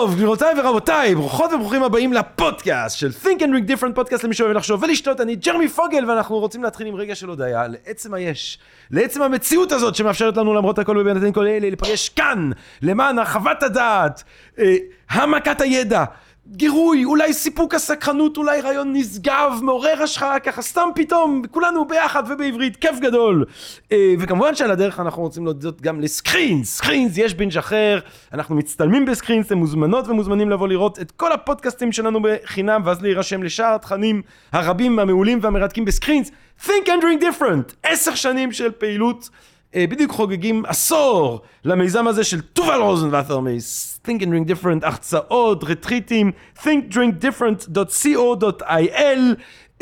טוב, גבירותיי ורבותיי, ברוכות וברוכים הבאים לפודקאסט של Think and Drink Different, פודקאסט למי שאוהב לחשוב ולשתות, אני ג'רמי פוגל, ואנחנו רוצים להתחיל עם רגע של הודיה לעצם היש, לעצם המציאות הזאת שמאפשרת לנו למרות הכל ובינתיים כל אלה, להיפגש כאן, למען הרחבת הדעת, אה, העמקת הידע. גירוי, אולי סיפוק הסקרנות, אולי רעיון נשגב, מעורר השחרה, ככה סתם פתאום, כולנו ביחד ובעברית, כיף גדול. אה, וכמובן שעל הדרך אנחנו רוצים להודות גם לסקרינס, סקרינס, יש בינג' אחר, אנחנו מצטלמים בסקרינס, אתם מוזמנות ומוזמנים לבוא לראות את כל הפודקאסטים שלנו בחינם, ואז להירשם לשאר התכנים הרבים, המעולים והמרתקים בסקרינס. Think and drink different, עשר שנים של פעילות. אה, בדיוק חוגגים עשור למיזם הזה של תובל רוזנבטר מ-Think and Drink Different, הרצאות, רטריטים, thinkdrinkdifferent.co.il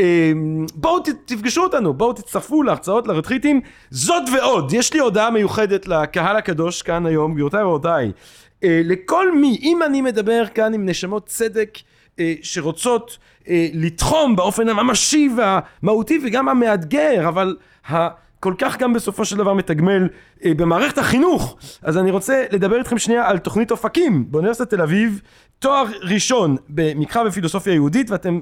אה, בואו תפגשו אותנו, בואו תצטרפו להרצאות, לרטריטים, זאת ועוד, יש לי הודעה מיוחדת לקהל הקדוש כאן היום, גבירותיי ורבותיי, אה, לכל מי, אם אני מדבר כאן עם נשמות צדק שרוצות לתחום באופן הממשי והמהותי וגם המאתגר, אבל. כל כך גם בסופו של דבר מתגמל אה, במערכת החינוך. אז אני רוצה לדבר איתכם שנייה על תוכנית אופקים באוניברסיטת תל אביב, תואר ראשון במקרא ופילוסופיה יהודית, ואתם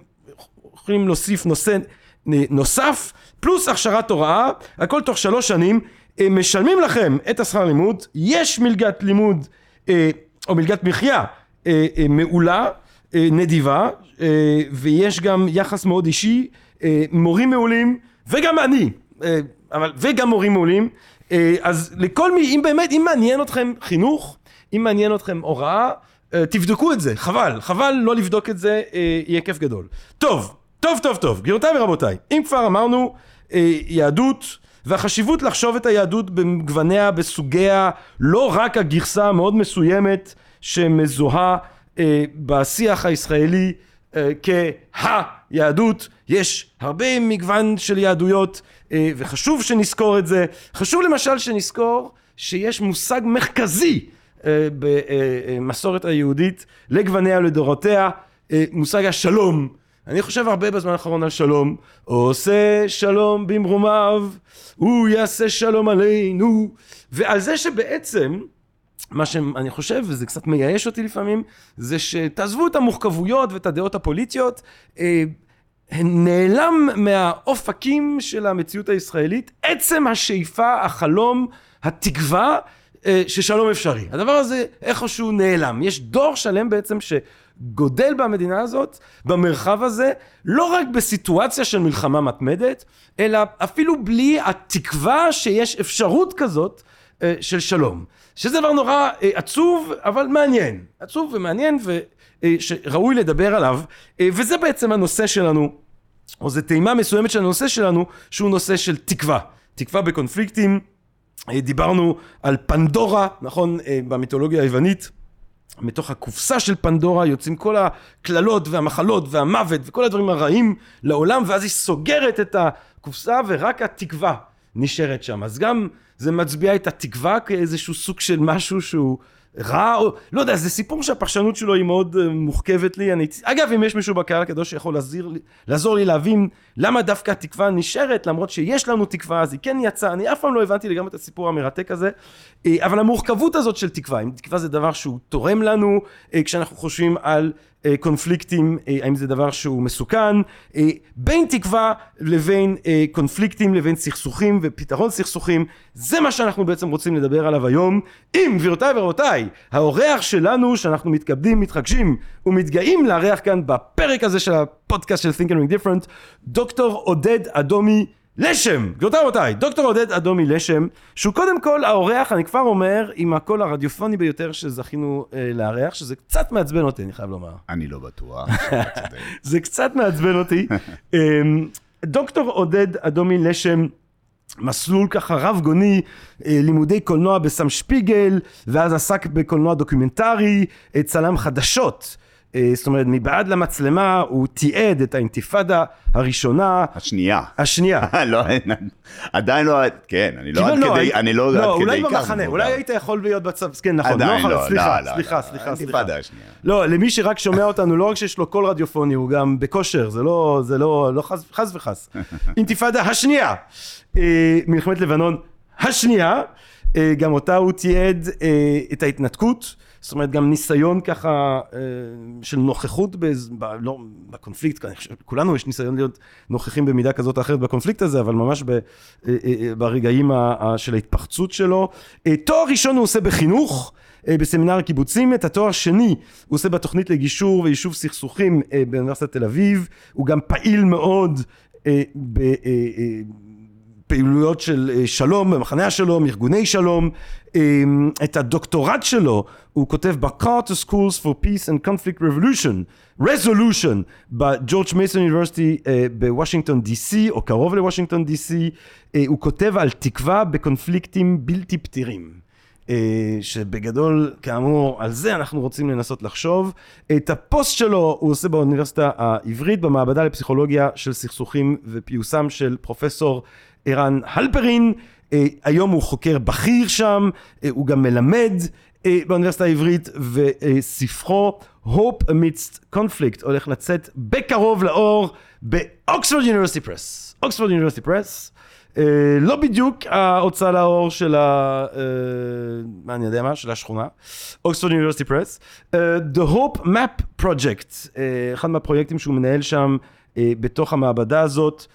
יכולים להוסיף נושא נוסף, פלוס הכשרת הוראה, הכל תוך שלוש שנים, אה, משלמים לכם את השכר לימוד, יש מלגת לימוד אה, או מלגת מחיה אה, אה, מעולה, אה, נדיבה, אה, ויש גם יחס מאוד אישי, אה, מורים מעולים, וגם אני. אה, אבל, וגם מורים מעולים. אה, אז לכל מי, אם באמת, אם מעניין אתכם חינוך, אם מעניין אתכם הוראה, אה, תבדקו את זה, חבל, חבל לא לבדוק את זה, אה, יהיה כיף גדול. טוב, טוב, טוב, טוב, גבירותיי ורבותיי, אם כבר אמרנו יהדות, והחשיבות לחשוב את היהדות בגווניה, בסוגיה, לא רק הגרסה המאוד מסוימת שמזוהה בשיח הישראלי כהיהדות, יש הרבה מגוון של יהדויות וחשוב שנזכור את זה. חשוב למשל שנזכור שיש מושג מרכזי אה, במסורת היהודית לגווניה ולדורותיה, אה, מושג השלום. אני חושב הרבה בזמן האחרון על שלום, עושה שלום במרומיו, הוא יעשה שלום עלינו, ועל זה שבעצם מה שאני חושב, וזה קצת מייאש אותי לפעמים, זה שתעזבו את המורכבויות ואת הדעות הפוליטיות, נעלם מהאופקים של המציאות הישראלית עצם השאיפה, החלום, התקווה אה, ששלום אפשרי. הדבר הזה איכשהו נעלם. יש דור שלם בעצם שגודל במדינה הזאת, במרחב הזה, לא רק בסיטואציה של מלחמה מתמדת, אלא אפילו בלי התקווה שיש אפשרות כזאת אה, של שלום. שזה דבר נורא אה, עצוב, אבל מעניין. עצוב ומעניין ושראוי לדבר עליו, וזה בעצם הנושא שלנו או זו טעימה מסוימת של הנושא שלנו, שהוא נושא של תקווה. תקווה בקונפליקטים, אה, דיברנו על פנדורה, נכון, אה, במיתולוגיה היוונית. מתוך הקופסה של פנדורה יוצאים כל הקללות והמחלות והמוות וכל הדברים הרעים לעולם ואז היא סוגרת את הקופסה ורק התקווה נשארת שם אז גם זה מצביע את התקווה כאיזשהו סוג של משהו שהוא רע, או לא יודע, זה סיפור שהפרשנות שלו היא מאוד uh, מוחכבת לי. אני, אגב, אם יש מישהו בקהל הקדוש שיכול לעזיר, לעזור לי להבין למה דווקא התקווה נשארת, למרות שיש לנו תקווה, אז היא כן יצאה, אני אף פעם לא הבנתי לגמרי את הסיפור המרתק הזה, uh, אבל המורכבות הזאת של תקווה, אם תקווה זה דבר שהוא תורם לנו, uh, כשאנחנו חושבים על אה, קונפליקטים, אה, האם זה דבר שהוא מסוכן, אה, בין תקווה לבין קונפליקטים, לבין סכסוכים ופתרון סכסוכים, זה מה שאנחנו בעצם רוצים לדבר עליו היום. אם גבירותיי ורבותיי, האורח שלנו שאנחנו מתכבדים, מתרגשים ומתגאים לארח כאן בפרק הזה של הפודקאסט של Think and Ring Different, דוקטור עודד אדומי לשם, גבירותיי רבותיי, דוקטור עודד אדומי לשם, שהוא קודם כל האורח, אני כבר אומר, עם הקול הרדיופוני ביותר שזכינו אה, לארח, שזה קצת מעצבן אותי, אני חייב לומר. אני לא בטוח. זה קצת מעצבן אותי. אה, דוקטור עודד אדומי לשם, מסלול ככה רב גוני, אה, לימודי קולנוע בסם שפיגל, ואז עסק בקולנוע דוקומנטרי, אה, צלם חדשות. אה, זאת אומרת, מבעד למצלמה הוא תיעד את האינתיפאדה הראשונה, השנייה. השנייה. לא, עדיין לא, כן, אני לא עד כדי, אני לא עד כדי לא, אולי כך במחנה, מבוגר. אולי היית יכול להיות בצבא, כן, נכון, עדיין יכול- לא, סליחה, לא, לא, סליחה, לא, סליחה, סליחה. האינתיפאדה השנייה. לא, למי שרק שומע אותנו, לא רק שיש לו קול רדיופוני, הוא גם בכושר, זה לא, זה לא, לא חס, חס וחס. אינתיפאדה השנייה, אה, מלחמת לבנון השנייה, אה, גם אותה הוא תיעד את ההתנתקות, זאת אומרת גם ניסיון ככה אה, של נוכחות בז- ב, לא, בקונפליקט, כולנו יש ניסיון להיות נוכחים במידה כזאת או אחרת בקונפליקט הזה, אבל ממש ב, אה, אה, ברגעים ה, של ההתפרצות שלו. תואר ראשון הוא עושה בחינוך. בסמינר הקיבוצים, את התואר השני הוא עושה בתוכנית לגישור ויישוב סכסוכים באוניברסיטת תל אביב, הוא גם פעיל מאוד בפעילויות של אה, שלום, במחנה השלום, ארגוני שלום, אה, את הדוקטורט שלו הוא כותב ב-Carter Schools for Peace and Conflict Revolution, Resolution, בג'ורג' מייסון אוניברסיטי אה, בוושינגטון סי, או קרוב לוושינגטון סי, אה, הוא כותב על תקווה בקונפליקטים בלתי פתירים. שבגדול, כאמור, על זה אנחנו רוצים לנסות לחשוב. את הפוסט שלו הוא עושה באוניברסיטה העברית, במעבדה לפסיכולוגיה של סכסוכים ופיוסם של פרופסור ערן הלפרין. אה, היום הוא חוקר בכיר שם, אה, הוא גם מלמד אה, באוניברסיטה העברית, וספרו Hope Amidst Conflict הולך לצאת בקרוב לאור באוקספורד יוניברסיטי פרס. אוקספורד יוניברסיטי פרס. אה, לא בדיוק ההוצאה לאור של ה... מה אני יודע מה? של השכונה. אוקספורד יוניברסיטי פרס. The Hope Map Project, אה, אחד מהפרויקטים שהוא מנהל שם אה, בתוך המעבדה הזאת,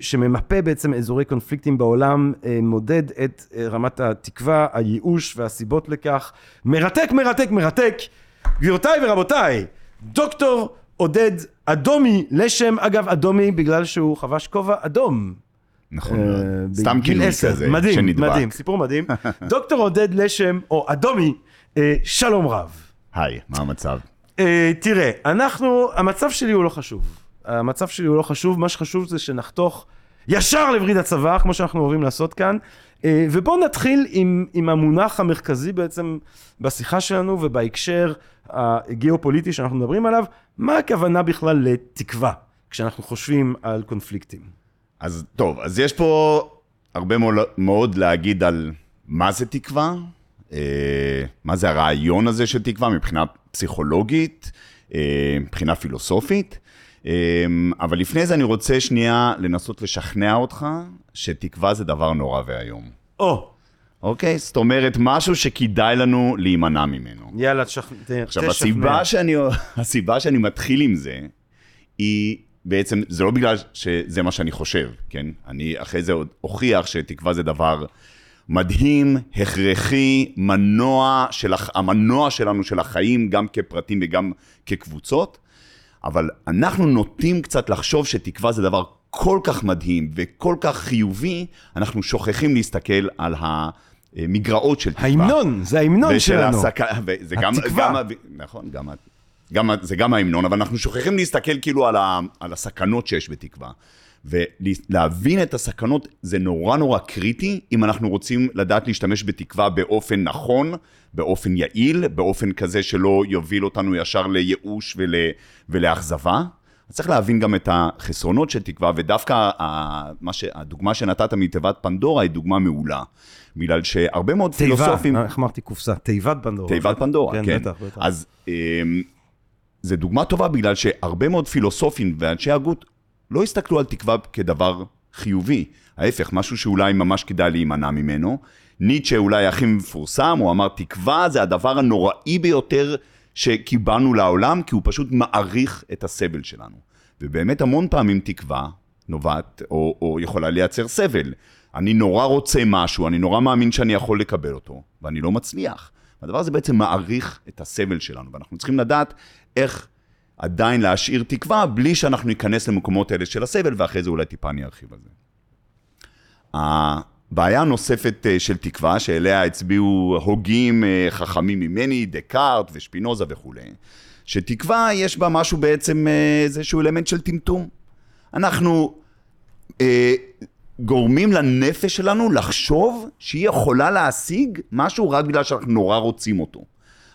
שממפה בעצם אזורי קונפליקטים בעולם, אה, מודד את אה, רמת התקווה, הייאוש והסיבות לכך. מרתק, מרתק, מרתק. גבירותיי ורבותיי, דוקטור עודד אדומי לשם, אגב אדומי בגלל שהוא חבש כובע אדום. נכון אה, מאוד. סתם כינוי. כזה, מדהים, שנדבק. מדהים, סיפור מדהים. דוקטור עודד לשם, או אדומי, אה, שלום רב. היי, מה המצב? אה, תראה, אנחנו, המצב שלי הוא לא חשוב. המצב שלי הוא לא חשוב, מה שחשוב זה שנחתוך ישר לווריד הצוואר, כמו שאנחנו אוהבים לעשות כאן. אה, ובואו נתחיל עם, עם המונח המרכזי בעצם בשיחה שלנו ובהקשר הגיאופוליטי שאנחנו מדברים עליו, מה הכוונה בכלל לתקווה, כשאנחנו חושבים על קונפליקטים? אז טוב, אז יש פה הרבה מאוד, מאוד להגיד על מה זה תקווה, אה, מה זה הרעיון הזה של תקווה מבחינה פסיכולוגית, אה, מבחינה פילוסופית. אה, אבל לפני זה אני רוצה שנייה לנסות לשכנע אותך שתקווה זה דבר נורא ואיום. או, אוקיי? זאת אומרת, משהו שכדאי לנו להימנע ממנו. יאללה, תשכ... ת- עכשיו, תשכנע. הסיבה שאני, הסיבה שאני מתחיל עם זה, היא בעצם, זה לא בגלל שזה מה שאני חושב, כן? אני אחרי זה עוד אוכיח שתקווה זה דבר מדהים, הכרחי, מנוע של, המנוע שלנו של החיים, גם כפרטים וגם כקבוצות, אבל אנחנו נוטים קצת לחשוב שתקווה זה דבר כל כך מדהים וכל כך חיובי, אנחנו שוכחים להסתכל על המגרעות של תקווה. ההמנון, זה ההמנון שלנו. הסק... וזה גם, התקווה. גם, ה- נכון, גם, גם, זה גם ההמנון, אבל אנחנו שוכחים להסתכל כאילו על, ה, על הסכנות שיש בתקווה. ולהבין את הסכנות זה נורא נורא קריטי, אם אנחנו רוצים לדעת להשתמש בתקווה באופן נכון, באופן יעיל, באופן כזה שלא יוביל אותנו ישר לייאוש ול, ולאכזבה. אז צריך להבין גם את החסרונות של תקווה, ודווקא ה- מה ש, הדוגמה שנתת מתיבת פנדורה היא דוגמה מעולה. בגלל שהרבה מאוד תיבה, פילוסופים... איך אמרתי קופסה? תיבת פנדורה. תיבת פנדורה, כן, כן. בטח, בטח. אז אמ, זו דוגמה טובה בגלל שהרבה מאוד פילוסופים ואנשי הגות לא הסתכלו על תקווה כדבר חיובי. ההפך, משהו שאולי ממש כדאי להימנע ממנו. ניטשה אולי הכי מפורסם, הוא אמר, תקווה זה הדבר הנוראי ביותר שקיבלנו לעולם, כי הוא פשוט מעריך את הסבל שלנו. ובאמת המון פעמים תקווה נובעת, או, או יכולה לייצר סבל. אני נורא רוצה משהו, אני נורא מאמין שאני יכול לקבל אותו, ואני לא מצליח. הדבר הזה בעצם מעריך את הסבל שלנו, ואנחנו צריכים לדעת איך עדיין להשאיר תקווה, בלי שאנחנו ניכנס למקומות האלה של הסבל, ואחרי זה אולי טיפה אני ארחיב על זה. הבעיה הנוספת אה, של תקווה, שאליה הצביעו הוגים אה, חכמים ממני, דקארט ושפינוזה וכולי, שתקווה יש בה משהו בעצם, אה, איזשהו אלמנט של טמטום. אנחנו אה, גורמים לנפש שלנו לחשוב שהיא יכולה להשיג משהו רק בגלל שאנחנו נורא רוצים אותו.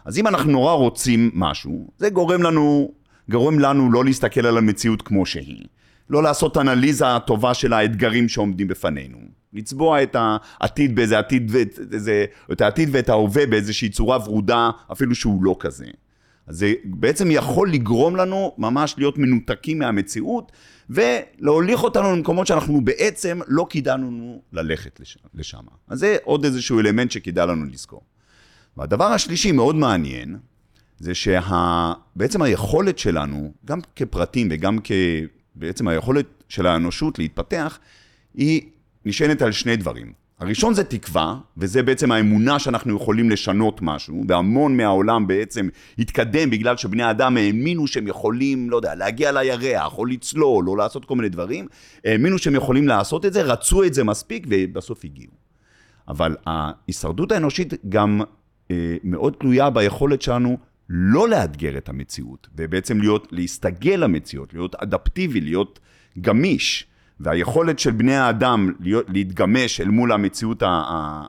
אז אם אנחנו נורא רוצים משהו, זה גורם לנו, גורם לנו לא להסתכל על המציאות כמו שהיא. לא לעשות אנליזה טובה של האתגרים שעומדים בפנינו. לצבוע את העתיד באיזה עתיד, ואת, איזה, את העתיד ואת ההווה באיזושהי צורה ורודה, אפילו שהוא לא כזה. אז זה בעצם יכול לגרום לנו ממש להיות מנותקים מהמציאות, ולהוליך אותנו למקומות שאנחנו בעצם לא כדאי לנו ללכת לשם. אז זה עוד איזשהו אלמנט שכדאי לנו לזכור. והדבר השלישי, מאוד מעניין, זה שבעצם היכולת שלנו, גם כפרטים וגם. בעצם היכולת של האנושות להתפתח, היא נשענת על שני דברים. הראשון זה תקווה, וזה בעצם האמונה שאנחנו יכולים לשנות משהו, והמון מהעולם בעצם התקדם בגלל שבני אדם האמינו שהם יכולים, לא יודע, להגיע לירח, או לצלול, או לעשות כל מיני דברים, האמינו שהם יכולים לעשות את זה, רצו את זה מספיק, ובסוף הגיעו. אבל ההישרדות האנושית גם אה, מאוד תלויה ביכולת שלנו לא לאתגר את המציאות, ובעצם להיות, להסתגל למציאות, להיות אדפטיבי, להיות גמיש. והיכולת של בני האדם להיות, להתגמש אל מול המציאות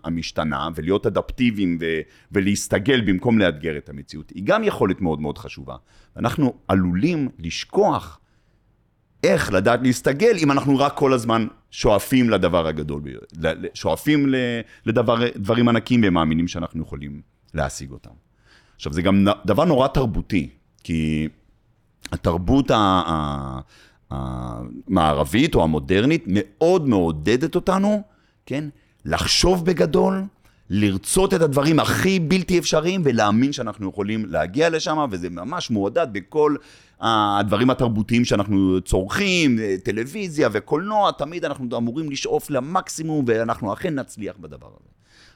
המשתנה ולהיות אדפטיביים ו, ולהסתגל במקום לאתגר את המציאות, היא גם יכולת מאוד מאוד חשובה. אנחנו עלולים לשכוח איך לדעת להסתגל אם אנחנו רק כל הזמן שואפים לדבר הגדול, שואפים לדברים ענקים ומאמינים שאנחנו יכולים להשיג אותם. עכשיו, זה גם דבר נורא תרבותי, כי התרבות. המערבית או המודרנית מאוד מעודדת אותנו, כן? לחשוב בגדול, לרצות את הדברים הכי בלתי אפשריים ולהאמין שאנחנו יכולים להגיע לשם, וזה ממש מעודד בכל הדברים התרבותיים שאנחנו צורכים, טלוויזיה וקולנוע, תמיד אנחנו אמורים לשאוף למקסימום, ואנחנו אכן נצליח בדבר הזה.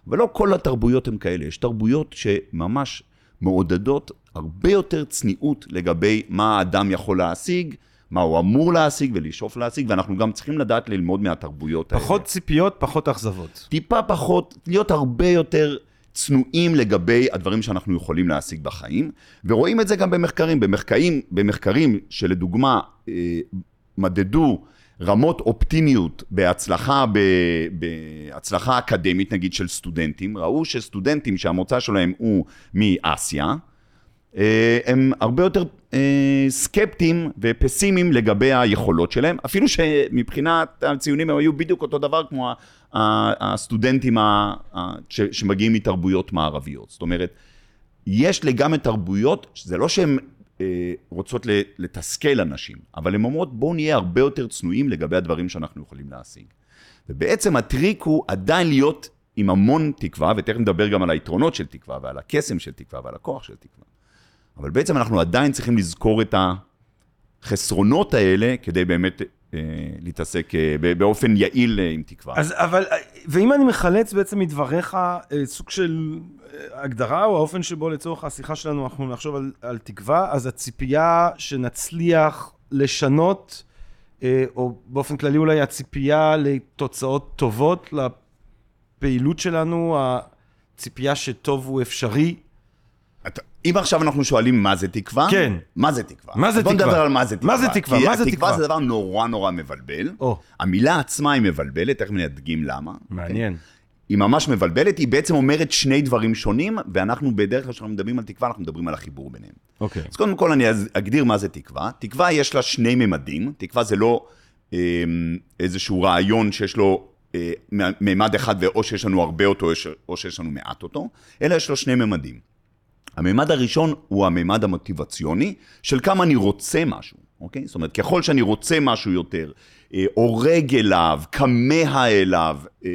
ולא כל התרבויות הן כאלה, יש תרבויות שממש מעודדות הרבה יותר צניעות לגבי מה האדם יכול להשיג. מה הוא אמור להשיג ולשאוף להשיג, ואנחנו גם צריכים לדעת ללמוד מהתרבויות האלה. פחות ציפיות, פחות אכזבות. טיפה פחות, להיות הרבה יותר צנועים לגבי הדברים שאנחנו יכולים להשיג בחיים, ורואים את זה גם במחקרים. במחקרים, במחקרים שלדוגמה אה, מדדו רמות אופטימיות בהצלחה, בהצלחה אקדמית, נגיד של סטודנטים, ראו שסטודנטים שהמוצא שלהם הוא מאסיה, אה, הם הרבה יותר אה, סקפטיים ופסימיים לגבי היכולות שלהם, אפילו שמבחינת הציונים הם היו בדיוק אותו דבר כמו הסטודנטים שמגיעים מתרבויות מערביות. זאת אומרת, יש לגמרי תרבויות, זה לא אה, רוצות לתסכל אנשים, אבל הן אומרות בואו נהיה הרבה יותר צנועים לגבי הדברים שאנחנו יכולים להשיג. ובעצם הטריק הוא עדיין להיות עם המון תקווה, ותכף נדבר גם על היתרונות של תקווה ועל הקסם של תקווה ועל הכוח של תקווה. אבל בעצם אנחנו עדיין צריכים לזכור את החסרונות האלה כדי באמת אה, להתעסק אה, באופן יעיל אה, עם תקווה. אז אבל, ואם אני מחלץ בעצם מדבריך סוג של הגדרה או האופן שבו לצורך השיחה שלנו אנחנו נחשוב על, על תקווה, אז הציפייה שנצליח לשנות, או באופן כללי אולי הציפייה לתוצאות טובות לפעילות שלנו, הציפייה שטוב הוא אפשרי, אם עכשיו אנחנו שואלים מה זה תקווה, כן. מה זה תקווה? מה זה תקווה? בוא נדבר על מה זה תקווה. מה זה תקווה? מה זה תקווה? התקווה זה דבר נורא נורא מבלבל. או. המילה עצמה היא מבלבלת, תכף נדגים למה. מעניין. Okay. היא ממש מבלבלת, היא בעצם אומרת שני דברים שונים, ואנחנו בדרך כלל כשאנחנו מדברים על תקווה, אנחנו מדברים על החיבור ביניהם. אוקיי. אז קודם כל אני אגדיר מה זה תקווה. תקווה יש לה שני ממדים, תקווה זה לא אה, איזשהו רעיון שיש לו אה, ממד אחד ואו שיש לנו הרבה אותו או שיש לנו מעט אותו, אלא יש לו שני ממדים. הממד הראשון הוא הממד המוטיבציוני של כמה אני רוצה משהו, אוקיי? זאת אומרת, ככל שאני רוצה משהו יותר, אה, אורג אליו, כמה אליו, אה,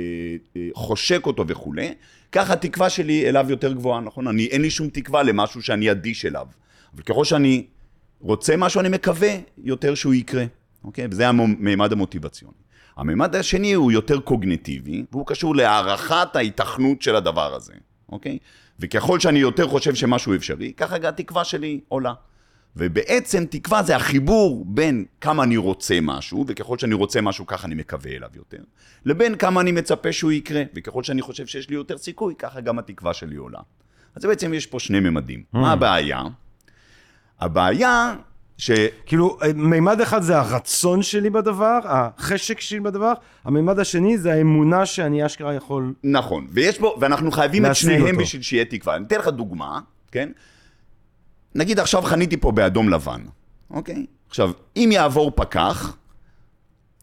אה, חושק אותו וכולי, ככה התקווה שלי אליו יותר גבוהה, נכון? אני, אין לי שום תקווה למשהו שאני אדיש אליו. אבל ככל שאני רוצה משהו, אני מקווה יותר שהוא יקרה, אוקיי? וזה הממד המוטיבציוני. הממד השני הוא יותר קוגניטיבי, והוא קשור להערכת ההיתכנות של הדבר הזה, אוקיי? וככל שאני יותר חושב שמשהו אפשרי, ככה התקווה שלי עולה. ובעצם תקווה זה החיבור בין כמה אני רוצה משהו, וככל שאני רוצה משהו ככה אני מקווה אליו יותר, לבין כמה אני מצפה שהוא יקרה, וככל שאני חושב שיש לי יותר סיכוי, ככה גם התקווה שלי עולה. אז בעצם יש פה שני ממדים. Mm. מה הבעיה? הבעיה ש... כאילו, מימד אחד זה הרצון שלי בדבר, החשק שלי בדבר, המימד השני זה האמונה שאני אשכרה יכול... נכון, ויש בו, ואנחנו חייבים את שניהם אותו. בשביל שיהיה תקווה. אני אתן לך דוגמה, כן? נגיד עכשיו חניתי פה באדום לבן, אוקיי? עכשיו, אם יעבור פקח,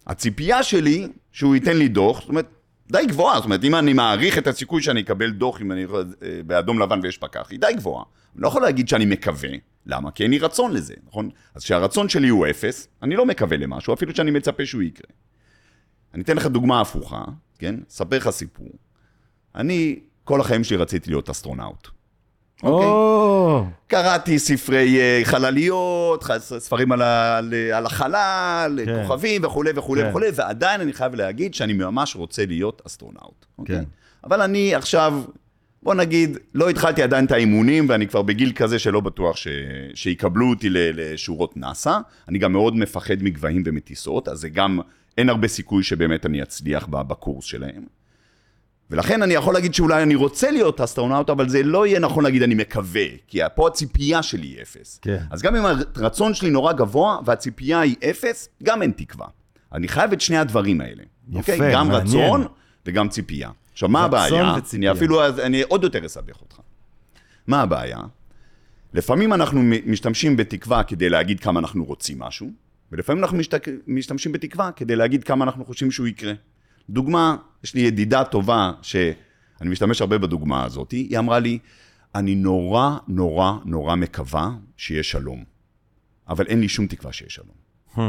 הציפייה שלי שהוא ייתן לי דוח, זאת אומרת, די גבוהה, זאת אומרת, אם אני מעריך את הסיכוי שאני אקבל דוח אם אני אה, באדום לבן ויש פקח, היא די גבוהה. אני לא יכול להגיד שאני מקווה, למה? כי אין לי רצון לזה, נכון? אז כשהרצון שלי הוא אפס, אני לא מקווה למשהו, אפילו שאני מצפה שהוא יקרה. אני אתן לך דוגמה הפוכה, כן? אספר לך סיפור. אני, כל החיים שלי רציתי להיות אסטרונאוט. אוקיי? או, קראתי ספרי אה, חלליות, ספרים על, ה, על, על החלל, כן. כוכבים וכולי וכולי כן. וכולי, ועדיין אני חייב להגיד שאני ממש רוצה להיות אסטרונאוט. אוקיי? כן. אבל אני עכשיו, בוא נגיד, לא התחלתי עדיין את האימונים, ואני כבר בגיל כזה שלא בטוח ש... שיקבלו אותי לשורות נאסא. אני גם מאוד מפחד מגבהים ומטיסות, אז זה גם, אין הרבה סיכוי שבאמת אני אצליח בקורס שלהם. ולכן אני יכול להגיד שאולי אני רוצה להיות אסטרונאוט, אבל זה לא יהיה נכון להגיד אני מקווה, כי פה הציפייה שלי היא אפס. כן. אז גם אם הרצון שלי נורא גבוה והציפייה היא אפס, גם אין תקווה. אני חייב את שני הדברים האלה. יפה, אוקיי? גם מעניין. רצון וגם ציפייה. עכשיו, מה הבעיה? אני אפילו, אני עוד יותר אסבך אותך. מה הבעיה? לפעמים אנחנו משתמשים בתקווה כדי להגיד כמה אנחנו רוצים משהו, ולפעמים אנחנו משתק... משתמשים בתקווה כדי להגיד כמה אנחנו חושבים שהוא יקרה. דוגמה, יש לי ידידה טובה, שאני משתמש הרבה בדוגמה הזאת, היא אמרה לי, אני נורא נורא נורא מקווה שיהיה שלום, אבל אין לי שום תקווה שיהיה שלום. Hmm.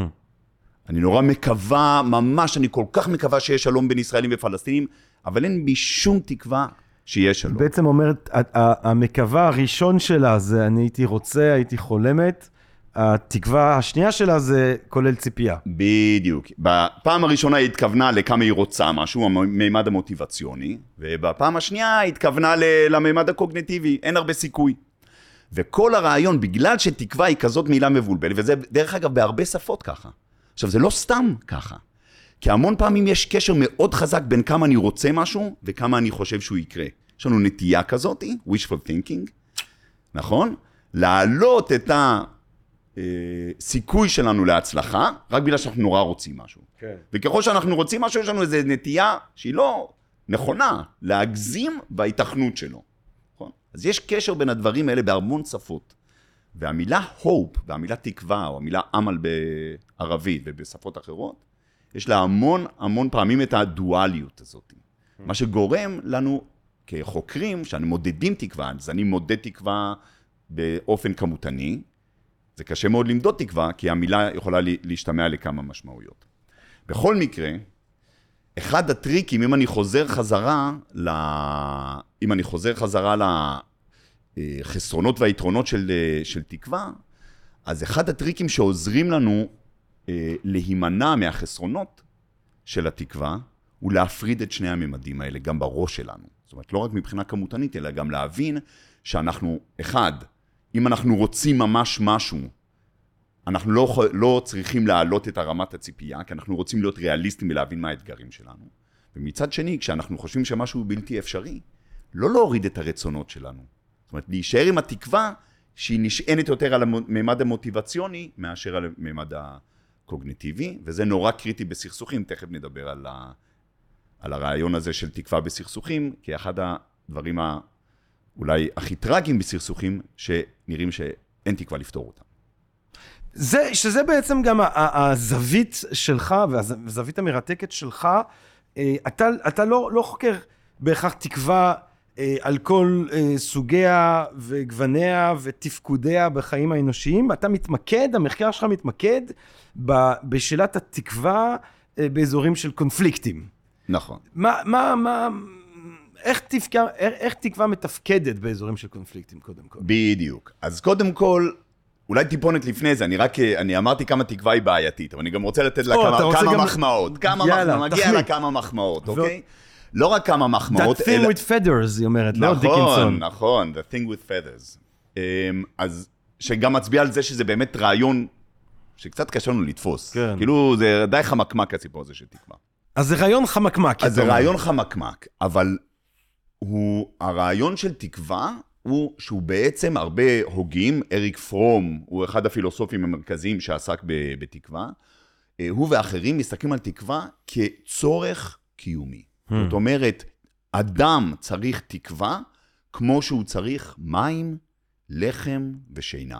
אני נורא מקווה, ממש, אני כל כך מקווה שיהיה שלום בין ישראלים ופלסטינים, אבל אין בי שום תקווה שיהיה שלום. בעצם אומרת, המקווה הראשון שלה זה אני הייתי רוצה, הייתי חולמת, התקווה השנייה שלה זה כולל ציפייה. בדיוק. בפעם הראשונה היא התכוונה לכמה היא רוצה משהו, המימד המוטיבציוני, ובפעם השנייה היא התכוונה למימד הקוגנטיבי, אין הרבה סיכוי. וכל הרעיון, בגלל שתקווה היא כזאת מילה מבולבלת, וזה דרך אגב בהרבה שפות ככה. עכשיו, זה לא סתם ככה. כי המון פעמים יש קשר מאוד חזק בין כמה אני רוצה משהו וכמה אני חושב שהוא יקרה. יש לנו נטייה כזאת, wishful thinking, נכון? להעלות את הסיכוי שלנו להצלחה, רק בגלל שאנחנו נורא רוצים משהו. כן. וככל שאנחנו רוצים משהו, יש לנו איזו נטייה שהיא לא נכונה, להגזים בהיתכנות שלו. נכון? אז יש קשר בין הדברים האלה בהמון שפות. והמילה hope, והמילה תקווה, או המילה עמל בערבית ובשפות אחרות, יש לה המון המון פעמים את הדואליות הזאת. מה שגורם לנו כחוקרים, שאני מודדים תקווה, אז אני מודד תקווה באופן כמותני, זה קשה מאוד למדוד תקווה, כי המילה יכולה לה- להשתמע לכמה משמעויות. בכל מקרה, אחד הטריקים, אם אני חוזר חזרה ל... אם אני חוזר חזרה לחסרונות והיתרונות של, אה, של תקווה, אז אחד הטריקים שעוזרים לנו אה, להימנע מהחסרונות של התקווה, הוא להפריד את שני הממדים האלה גם בראש שלנו. זאת אומרת, לא רק מבחינה כמותנית, אלא גם להבין שאנחנו, אחד, אם אנחנו רוצים ממש משהו, אנחנו לא, לא צריכים להעלות את הרמת הציפייה, כי אנחנו רוצים להיות ריאליסטים ולהבין מה האתגרים שלנו. ומצד שני, כשאנחנו חושבים שמשהו בלתי אפשרי, לא להוריד את הרצונות שלנו. זאת אומרת, להישאר עם התקווה שהיא נשענת יותר על הממד המוטיבציוני מאשר על הממד הקוגניטיבי, וזה נורא קריטי בסכסוכים, תכף נדבר על, ה, על הרעיון הזה של תקווה בסכסוכים, כי אחד הדברים אולי הכי טרגיים בסכסוכים, שנראים שאין תקווה לפתור אותם. זה, שזה בעצם גם הזווית שלך והזווית המרתקת שלך. אה, אתה, אתה לא, לא חוקר בהכרח תקווה אה, על כל אה, סוגיה וגווניה ותפקודיה בחיים האנושיים. אתה מתמקד, המחקר שלך מתמקד בשאלת התקווה אה, באזורים של קונפליקטים. נכון. מה, מה, מה, איך תקווה, איך, איך תקווה מתפקדת באזורים של קונפליקטים קודם כל? בדיוק. אז קודם כל, אולי טיפונת לפני זה, אני רק, אני אמרתי כמה תקווה היא בעייתית, אבל אני גם רוצה לתת לה או, כמה, כמה גם- מחמאות. כמה יאללה, מחמאות, מגיע לה. כמה מחמאות, אוקיי? לא רק כמה מחמאות, That thing with feathers, היא אומרת, לא נכון, דיקנסון. נכון, The thing with feathers. אמ, אז, שגם מצביע על זה שזה באמת רעיון שקצת קשה לנו לתפוס. כן. כאילו, זה די חמקמק הסיפור הזה של תקווה. אז זה רעיון חמקמק. אז זה אומר. רעיון חמקמק, אבל הוא, הרעיון של תקווה הוא שהוא בעצם הרבה הוגים, אריק פרום הוא אחד הפילוסופים המרכזיים שעסק ב- בתקווה, אה, הוא ואחרים מסתכלים על תקווה כצורך קיומי. זאת אומרת, אדם צריך תקווה כמו שהוא צריך מים, לחם ושינה.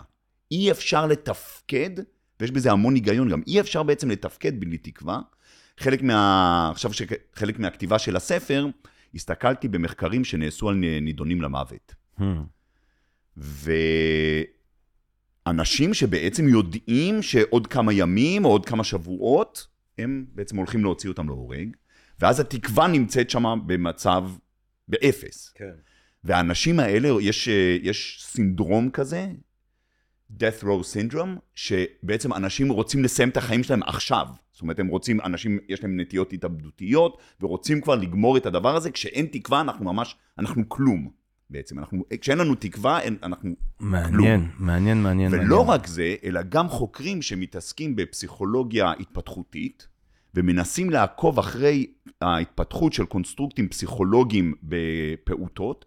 אי אפשר לתפקד, ויש בזה המון היגיון גם, אי אפשר בעצם לתפקד בלי תקווה. חלק מה... עכשיו שחלק מהכתיבה של הספר, הסתכלתי במחקרים שנעשו על נידונים למוות. Hmm. ואנשים שבעצם יודעים שעוד כמה ימים או עוד כמה שבועות, הם בעצם הולכים להוציא אותם להורג, ואז התקווה נמצאת שם במצב, באפס. כן. והאנשים האלה, יש, יש סינדרום כזה, death row syndrome, שבעצם אנשים רוצים לסיים את החיים שלהם עכשיו. זאת אומרת, הם רוצים, אנשים, יש להם נטיות התאבדותיות, ורוצים כבר לגמור את הדבר הזה, כשאין תקווה, אנחנו ממש, אנחנו כלום. בעצם, אנחנו, כשאין לנו תקווה, אין, אנחנו מעניין, כלום. מעניין, מעניין. ולא מעניין. רק זה, אלא גם חוקרים שמתעסקים בפסיכולוגיה התפתחותית, ומנסים לעקוב אחרי ההתפתחות של קונסטרוקטים פסיכולוגיים בפעוטות,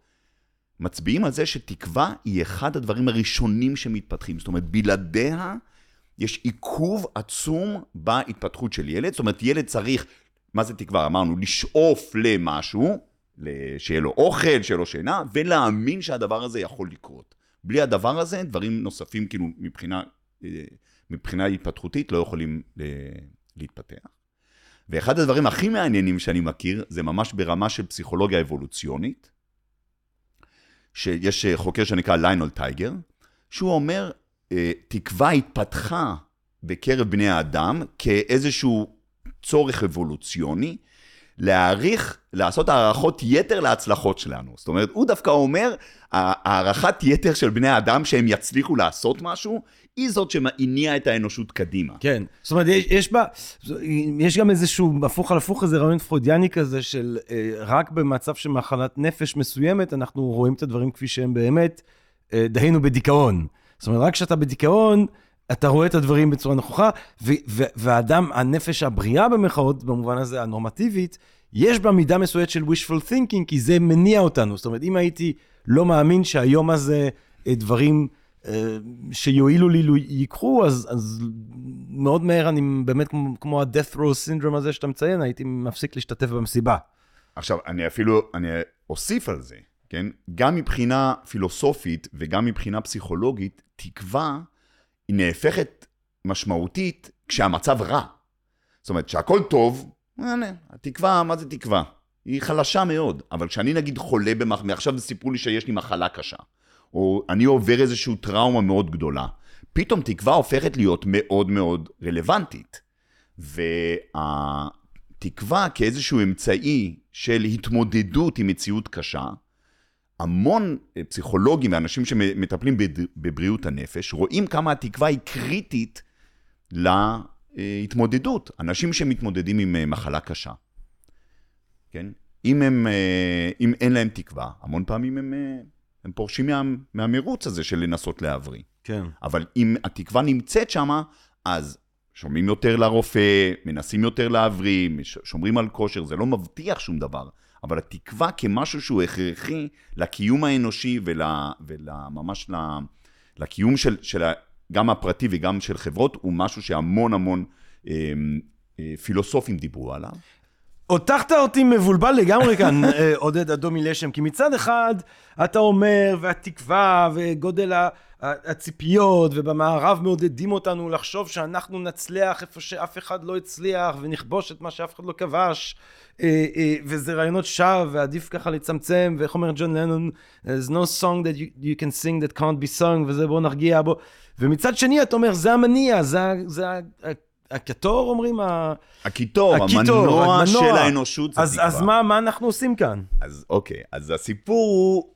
מצביעים על זה שתקווה היא אחד הדברים הראשונים שמתפתחים. זאת אומרת, בלעדיה יש עיכוב עצום בהתפתחות של ילד. זאת אומרת, ילד צריך, מה זה תקווה? אמרנו, לשאוף למשהו, שיהיה לו אוכל, שיהיה לו שינה, ולהאמין שהדבר הזה יכול לקרות. בלי הדבר הזה, דברים נוספים, כאילו, מבחינה, מבחינה התפתחותית, לא יכולים להתפתח. ואחד הדברים הכי מעניינים שאני מכיר, זה ממש ברמה של פסיכולוגיה אבולוציונית, שיש חוקר שנקרא ליינול טייגר, שהוא אומר, תקווה התפתחה בקרב בני האדם כאיזשהו צורך אבולוציוני, להעריך, לעשות הערכות יתר להצלחות שלנו. זאת אומרת, הוא דווקא אומר, הערכת יתר של בני האדם שהם יצליחו לעשות משהו, היא זאת שהניעה את האנושות קדימה. כן, זאת אומרת, יש, יש בה, יש גם איזשהו הפוך על הפוך, איזה רעיון פרוידיאני כזה של אה, רק במצב של מחלת נפש מסוימת, אנחנו רואים את הדברים כפי שהם באמת, אה, דהיינו בדיכאון. זאת אומרת, רק כשאתה בדיכאון, אתה רואה את הדברים בצורה נכוחה, והאדם, הנפש הבריאה במרכאות, במובן הזה הנורמטיבית, יש בה מידה מסוימת של wishful thinking, כי זה מניע אותנו. זאת אומרת, אם הייתי לא מאמין שהיום הזה אה, דברים אה, שיועילו לי ייקחו, אז, אז מאוד מהר אני באמת כמו, כמו ה-death row syndrome הזה שאתה מציין, הייתי מפסיק להשתתף במסיבה. עכשיו, אני אפילו, אני אוסיף על זה, כן? גם מבחינה פילוסופית וגם מבחינה פסיכולוגית, תקווה היא נהפכת משמעותית כשהמצב רע. זאת אומרת, כשהכול טוב, הנה, התקווה, מה זה תקווה? היא חלשה מאוד, אבל כשאני נגיד חולה במח... עכשיו סיפרו לי שיש לי מחלה קשה, או אני עובר איזושהי טראומה מאוד גדולה, פתאום תקווה הופכת להיות מאוד מאוד רלוונטית. והתקווה כאיזשהו אמצעי של התמודדות עם מציאות קשה, המון אה, פסיכולוגים ואנשים שמטפלים בבריאות הנפש רואים כמה התקווה היא קריטית להתמודדות. אנשים שמתמודדים עם אה, מחלה קשה, כן? אם, הם, אה, אם אין להם תקווה, המון פעמים הם, הם פורשים מה, מהמרוץ הזה של לנסות להבריא. כן. אבל אם התקווה נמצאת שם, אז שומעים יותר לרופא, מנסים יותר להבריא, שומרים על כושר, זה לא מבטיח שום דבר. אבל התקווה כמשהו שהוא הכרחי לקיום האנושי וממש לקיום של, של גם הפרטי וגם של חברות, הוא משהו שהמון המון אה, אה, פילוסופים דיברו עליו. הותחת אותי מבולבל לגמרי כאן, אה, עודד אדומי לשם, כי מצד אחד אתה אומר, והתקווה וגודל הציפיות, ובמערב מעודדים אותנו לחשוב שאנחנו נצליח איפה שאף אחד לא הצליח, ונכבוש את מה שאף אחד לא כבש, אה, אה, וזה רעיונות שווא, ועדיף ככה לצמצם, ואיך אומר ג'ון לנון, there's no song that you, you can sing that can't be sung, וזה בוא נרגיע בוא. ומצד שני אתה אומר, זה המניע, זה, זה הקיטור אומרים? הקיטור, המנוע של האנושות זה אז, תקווה. אז מה, מה אנחנו עושים כאן? אז אוקיי, אז הסיפור הוא,